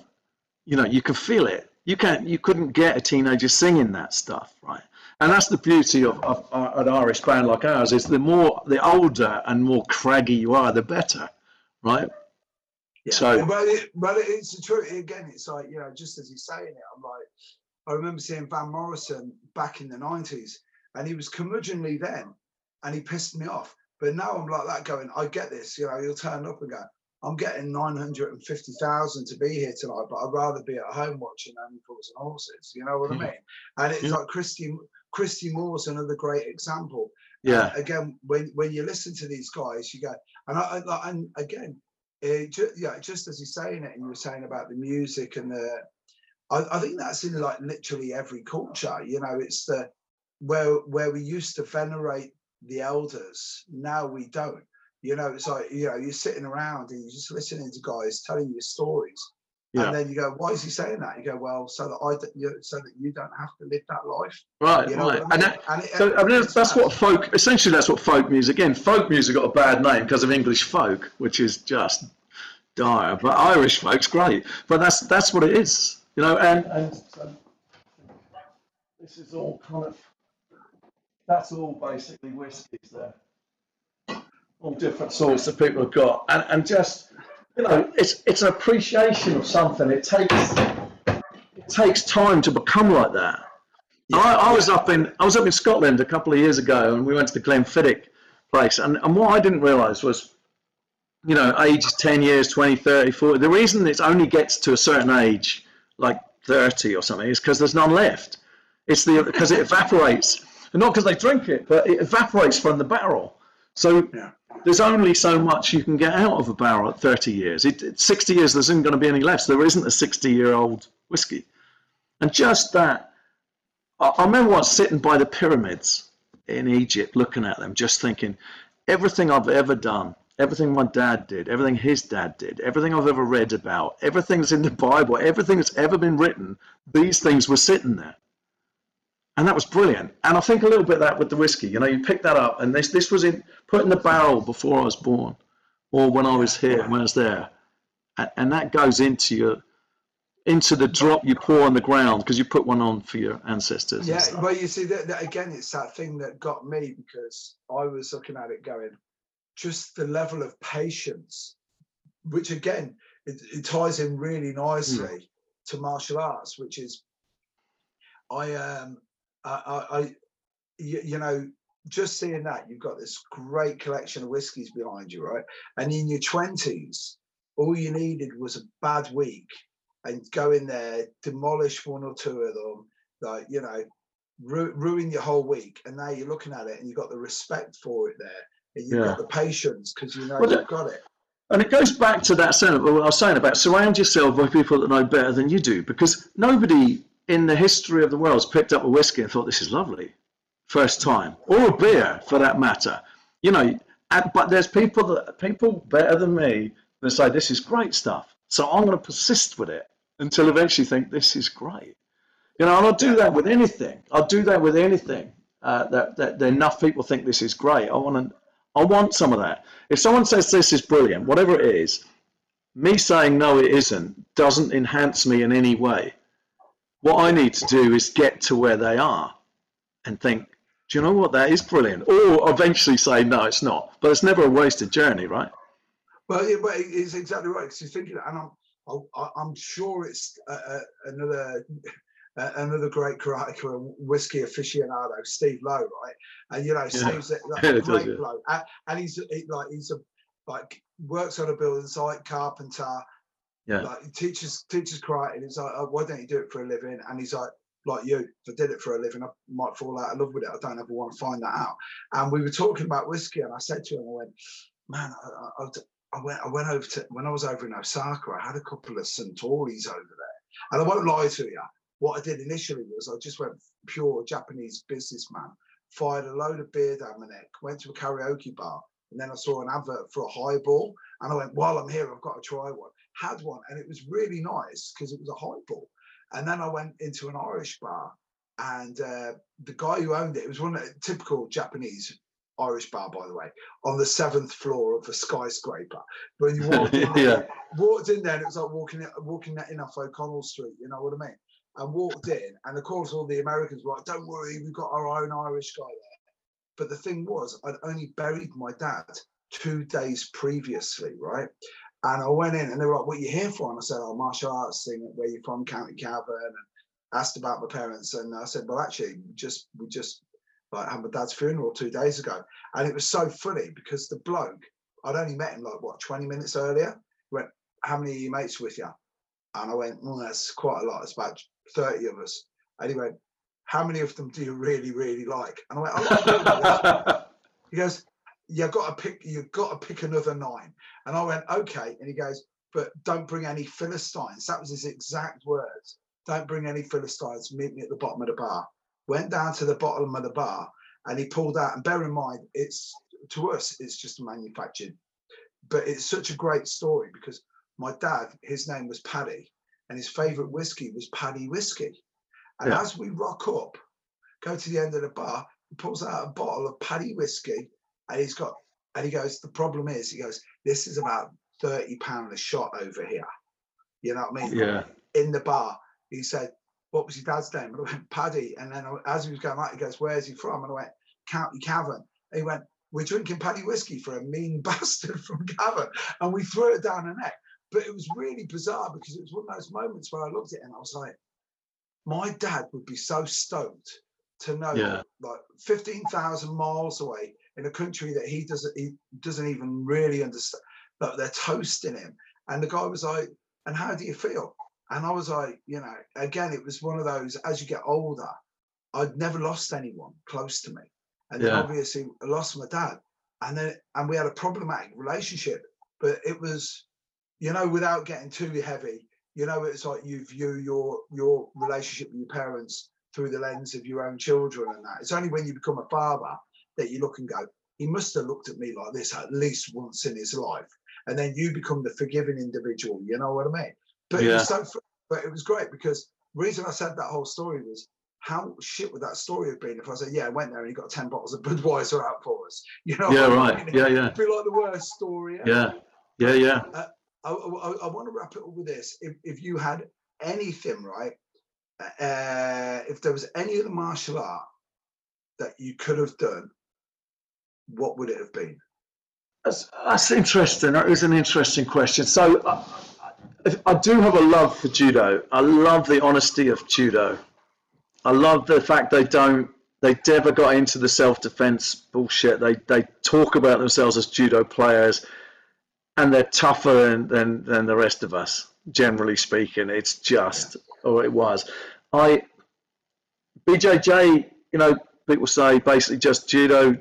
you know, you can feel it. You can't, you couldn't get a teenager singing that stuff, right? And that's the beauty of, of, of an Irish band like ours is the more, the older and more craggy you are, the better, right? Yeah. So, but, it, but it's the truth. Again, it's like, you know, just as he's saying it, I'm like, I remember seeing Van Morrison back in the 90s, and he was curmudgeonly then, and he pissed me off. But now I'm like that going, I get this, you know, he'll turn up and go, I'm getting 950,000 to be here tonight, but I'd rather be at home watching Only Fools and Horses. You know what mm. I mean? And it's yeah. like Christy, Christy Moore's another great example. Yeah. Uh, again, when when you listen to these guys, you go, and I, I and again, it just, yeah, just as you're saying it, and you were saying about the music and the, I, I think that's in like literally every culture. You know, it's the where where we used to venerate the elders, now we don't. You know, it's like you know, you're sitting around and you're just listening to guys telling you stories, yeah. And then you go, why is he saying that? You go, well, so that I, you, so that you don't have to live that life. Right, you know right. I mean? And, that, and it, so, I mean, that's, that's what folk. Essentially, that's what folk music. Again, folk music got a bad name because of English folk, which is just dire, but Irish folks, great. But that's that's what it is, you know. And and so this is all kind of that's all basically whiskies there, all different sorts that people have got, and and just you know, it's it's an appreciation of something. It takes it takes time to become like that. I, I was up in I was up in Scotland a couple of years ago, and we went to the Glenfiddich place, and, and what I didn't realise was you know, age 10 years, 20, 30, 40. The reason it only gets to a certain age, like 30 or something, is because there's none left. It's the because it evaporates, and not because they drink it, but it evaporates from the barrel. So Yeah. There's only so much you can get out of a barrel at 30 years. It, at 60 years, there isn't going to be any less. There isn't a 60 year old whiskey. And just that, I, I remember once sitting by the pyramids in Egypt, looking at them, just thinking, everything I've ever done, everything my dad did, everything his dad did, everything I've ever read about, everything that's in the Bible, everything that's ever been written, these things were sitting there. And that was brilliant. And I think a little bit of that with the whiskey. You know, you pick that up, and this this was in put in the barrel before I was born, or when I was here, when I was there, and, and that goes into your into the drop you pour on the ground because you put one on for your ancestors. Yeah, well, you see that, that again. It's that thing that got me because I was looking at it, going, just the level of patience, which again it, it ties in really nicely to martial arts, which is, I um, I, I, you, you know, just seeing that you've got this great collection of whiskies behind you, right? And in your twenties, all you needed was a bad week and go in there, demolish one or two of them, like you know, ru- ruin your whole week. And now you're looking at it and you've got the respect for it there, and you've Yeah. got the patience because you know Well, you've got it. And it goes back to that sentiment what I was saying about surround yourself by people that know better than you do, because nobody in the history of the world has picked up a whiskey and thought this is lovely, first time, or a beer for that matter. You know, and, but there's people that people better than me that say this is great stuff. So I'm going to persist with it until eventually think this is great. You know, and I'll do that with anything. I'll do that with anything uh, that, that, that enough people think this is great. I want to, I want some of that. If someone says this is brilliant, whatever it is, me saying no, it isn't, doesn't enhance me in any way. What I need to do is get to where they are and think, do you know what? That is brilliant. Or eventually say, no, it's not. But it's never a wasted journey, right? Well, yeah, but it's exactly right. Because you're thinking, and I'm, I- I- I'm sure it's uh, uh, another, uh, another great karate whiskey aficionado, Steve Lowe, right? And you know, Steve's a, like, Yeah, a great yeah. bloke, and, and he's he, like he's a like works on a building site, carpenter. Yeah. Like he teaches teaches karate, and he's like, oh, why don't you do it for a living? And he's like, like you, if I did it for a living, I might fall out of love with it. I don't ever want to find that out. And we were talking about whiskey, and I said to him, I went, man, I, I, I- went, I went over to when I was over in Osaka. I had a couple of Suntorys over there, and I won't lie to you. What I did initially was I just went pure Japanese businessman, fired a load of beer down my neck, went to a karaoke bar, and then I saw an advert for a highball, and I went, while I'm here, I've got to try one. Had one, and it was really nice because it was a highball. And then I went into an Irish bar, and uh, the guy who owned it, it was one of the typical Japanese Irish bar, by the way, on the seventh floor of a skyscraper. When you walked in, Yeah. walked in there, and it was like walking walking that in off O'Connell Street. You know what I mean? And walked in, and of course, all the Americans were like, "Don't worry, we've got our own Irish guy there." But the thing was, I'd only buried my dad two days previously, right? And I went in, and they were like, "What are you here for?" And I said, "Oh, martial arts thing. Where you from, County Cavan?" And asked about my parents, and I said, "Well, actually, we just we just like had my dad's funeral two days ago." And it was so funny because the bloke, I'd only met him like what 20 minutes earlier. He went, How many of mates with you? And I went, Well, that's quite a lot. It's about 30 of us. And he went, How many of them do you really, really like? And I went, oh, I like all of them." He goes, You've got to pick, you've got to pick another nine. And I went, Okay. And he goes, But don't bring any Philistines. That was his exact words. Don't bring any Philistines. Meet me at the bottom of the bar. Went down to the bottom of the bar and he pulled out. And bear in mind, it's to us, it's just a manufactured, but it's such a great story because my dad, his name was Paddy, and his favorite whiskey was Paddy whiskey. And Yeah. as we rock up, go to the end of the bar, he pulls out a bottle of Paddy whiskey, and he's got, and he goes, the problem is, he goes, this is about thirty pound a shot over here. You know what I mean? Yeah. In the bar, he said, "What was your dad's name?" And I went, "Paddy." And then as he was going out, he goes, "Where's he from?" And I went, "County Cavan." And he went, "We're drinking Paddy whiskey for a mean bastard from Cavan," and we threw it down the neck. But it was really bizarre because it was one of those moments where I looked at it and I was like, "My dad would be so stoked." To know, Yeah. like fifteen thousand miles away in a country that he doesn't, he doesn't even really understand. but they're toasting him, and the guy was like, "And how do you feel?" And I was like, you know, again, it was one of those. As you get older, I'd never lost anyone close to me, and then Yeah. obviously I lost my dad, and then and we had a problematic relationship. But it was, you know, without getting too heavy, you know, it's like you view your your relationship with your parents through the lens of your own children, and that. It's only when you become a father that you look and go, he must have looked at me like this at least once in his life, and then you become the forgiving individual. You know what I mean? But it Yeah. was so, but it was great because the reason I said that whole story was how shit would that story have been if I said, yeah, I went there and he got 10 bottles of Budweiser out for us. You know? Yeah, what I right. mean? Yeah, yeah. It'd be like the worst story ever. Yeah. Yeah, yeah. Uh, I, I, want to wrap it up with this. If, if you had anything, right? Uh, if there was any other martial art that you could have done, what would it have been? That's, that's interesting. That is an interesting question. So, I, I do have a love for judo. I love the honesty of judo. I love the fact they don't, they never got into the self-defense bullshit. They they talk about themselves as judo players, and they're tougher than than, than the rest of us. Generally speaking, it's just, or it was. I BJJ, you know, people say basically just judo.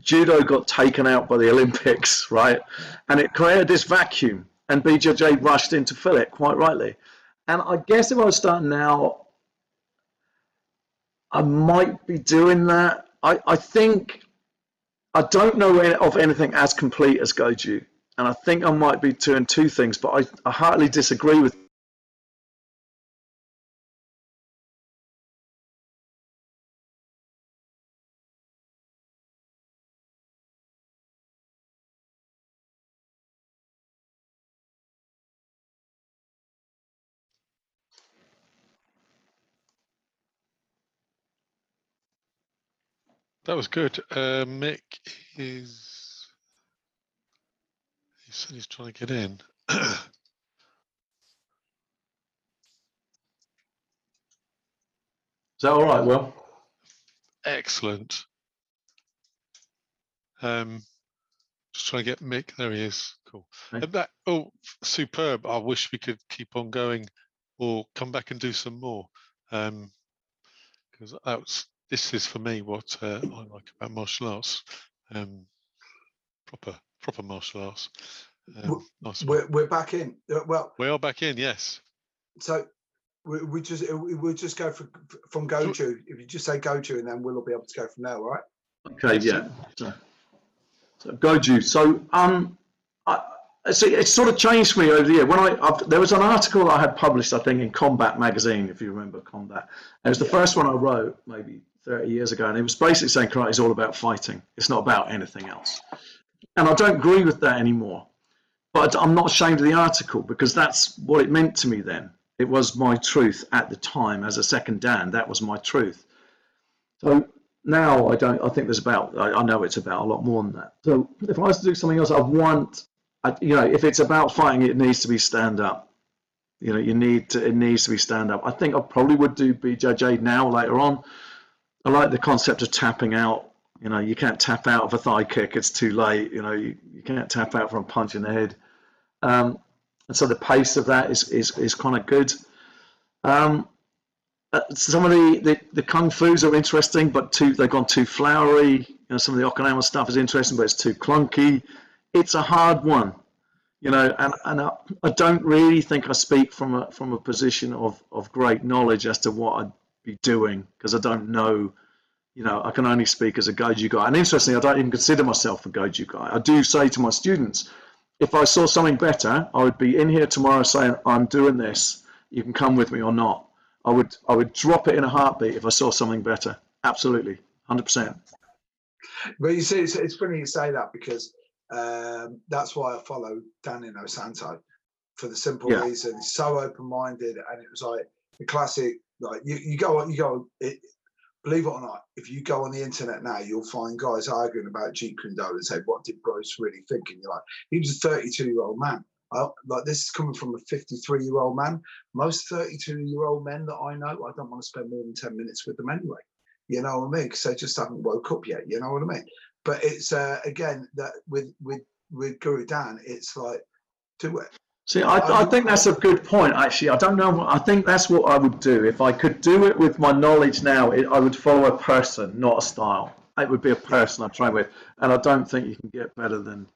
Judo got taken out by the Olympics, right? And it created this vacuum, and BJJ rushed in to fill it, quite rightly. And I guess if I was starting now, I might be doing that. I, I think I don't know of anything as complete as Goju, and I think I might be doing two things, but I, I heartily disagree with That was good. Uh, Mick is. He said he's trying to get in. Is that all right, Will? Excellent. Um, just trying to get Mick. There he is. Cool. Okay. And that oh, superb. I wish we could keep on going, or come back and do some more. Um, because that's this is for me what uh, I like about martial arts. Um, proper proper martial arts. Um, W- nice. We're, we're back in. Uh, Well, We are back in. Yes. so we, we just we, we'll just go for, from Goju. If you just say Goju, and then we'll be able to go from there. All right? Okay, yeah. So, so Goju. So, um, I, see, it's sort of changed me over the year. When I I've, there was an article I had published, I think, in Combat magazine, if you remember Combat. It was the first one I wrote, maybe 30 years ago, and it was basically saying karate is all about fighting. It's not about anything else. And I don't agree with that anymore. But I'm not ashamed of the article because that's what it meant to me then. It was my truth at the time as a second Dan. That was my truth. So now I don't. I think there's about. I, I know it's about a lot more than that. So if I was to do something else, I want. I, you know, if it's about fighting, it needs to be stand up. You know, you need to. It needs to be stand up. I think I probably would do BJJ now later on. I like the concept of tapping out. You know, you can't tap out of a thigh kick; it's too late. You know, you, you can't tap out from a punch in the head. Um, and so the pace of that is is, is kind of good. Um, uh, some of the, the, the kung fu's are interesting, but too they've gone too flowery. You know, some of the Okinawa stuff is interesting, but it's too clunky. It's a hard one, you know, and, and I, I don't really think I speak from a from a position of, of great knowledge as to what I'd be doing because I don't know. You know, I can only speak as a Goju guy. And interestingly, I don't even consider myself a Goju guy. I do say to my students, if I saw something better, I would be in here tomorrow saying, I'm doing this. You can come with me or not. I would I would drop it in a heartbeat if I saw something better. Absolutely, hundred percent. But you see, it's, it's funny you say that because Um, that's why I follow Dan Inosanto for the simple Yeah. reason he's so open-minded, and it was like the classic. Like you, you go, you go. It, believe it or not, if you go on the internet now, you'll find guys arguing about Jeet Kune and say, "What did Bruce really think?" And you're like, he was a 32-year-old man. I, like this is coming from a 53-year-old man. Most 32-year-old men that I know, I don't want to spend more than 10 minutes with them anyway. You know what I mean? Because they just haven't woke up yet. You know what I mean? But it's uh, again that with with with Guro Dan, it's like do it. See, I, I think that's a good point. Actually, I don't know. I think that's what I would do if I could do it with my knowledge now. It, I would follow a person, not a style. It would be a person I train with, and I don't think you can get better than.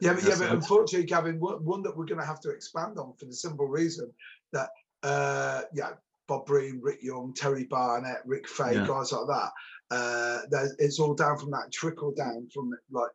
Yeah, but yeah, but unfortunately, Gavin, one, one that we're going to have to expand on for the simple reason that uh, yeah, Bob Breen, Rick Young, Terry Barnett, Rick Faye, Yeah. guys like that. Uh, it's all down from that trickle down from like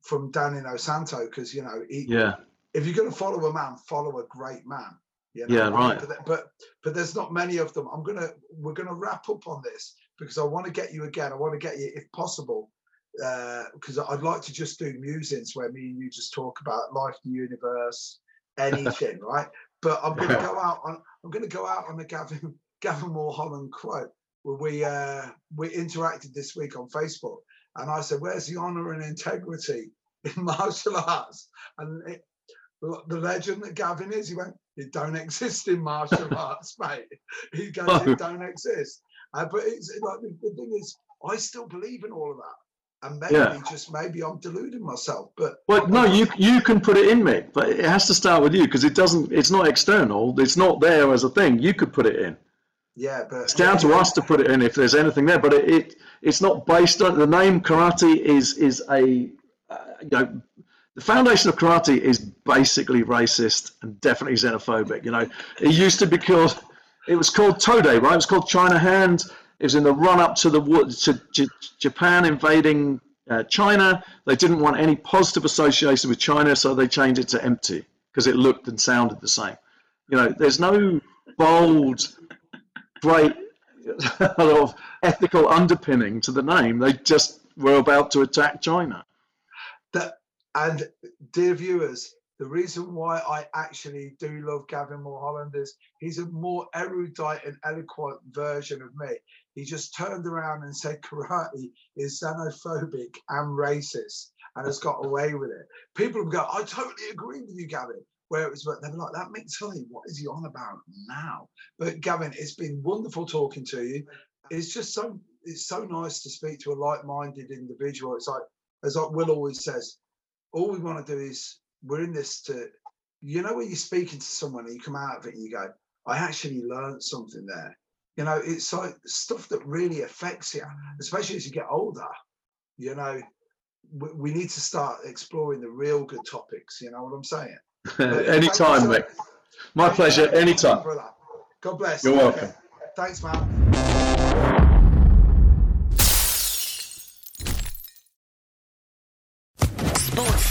from Dan Inosanto because you know he, Yeah, if you're going to follow a man, follow a great man. You know? Yeah, right. But, but but there's not many of them. I'm gonna we're gonna wrap up on this because I want to get you again. I want to get you if possible because I'd like to just do musings where me and you just talk about life, the universe, anything, right? But I'm gonna go out on I'm gonna go out on the Gavin Gavin holland quote where we uh we interacted this week on Facebook and I said, Where's the honor and integrity in martial arts? And it, the legend that Gavin is, he went, It don't exist in martial arts, mate. He goes, it don't exist. Uh, but it's like the, the thing is, I still believe in all of that. And maybe Yeah. just maybe I'm deluding myself. But well, no, you you can put it in, Mick, but it has to start with you because it doesn't. It's not external. It's not there as a thing. You could put it in. yeah, but It's down to us to put it in if there's anything there, but it, it it's not based on the name karate is is a uh, you know the foundation of karate is basically racist and definitely xenophobic. You know, it used to be called it was called Tode, right? It was called China Hand. It was in the run up to the to J- Japan invading uh, China. They didn't want any positive association with China, so they changed it to empty because it looked and sounded the same. You know, there's no bold great of ethical underpinning to the name. They just were about to attack China. And dear viewers the reason why i actually do love gavin mulholland is he's a more erudite and eloquent version of me. He just turned around and said karate is xenophobic and racist and has got away with it. People go i totally agree with you gavin where it was but they were like that makes funny what is he on about now? But gavin it's been wonderful talking to you. It's just so it's so nice to speak to a like-minded individual. It's like as like Will always says, all we want to do is we're in this to, you know, when you're speaking to someone and you come out of it and you go, I actually learned something there. You know, it's like stuff that really affects you, especially as you get older. You know, we, we need to start exploring the real good topics. You know what I'm saying? anytime, you. My pleasure. Anytime. brother. God bless. You're welcome. Thanks, man.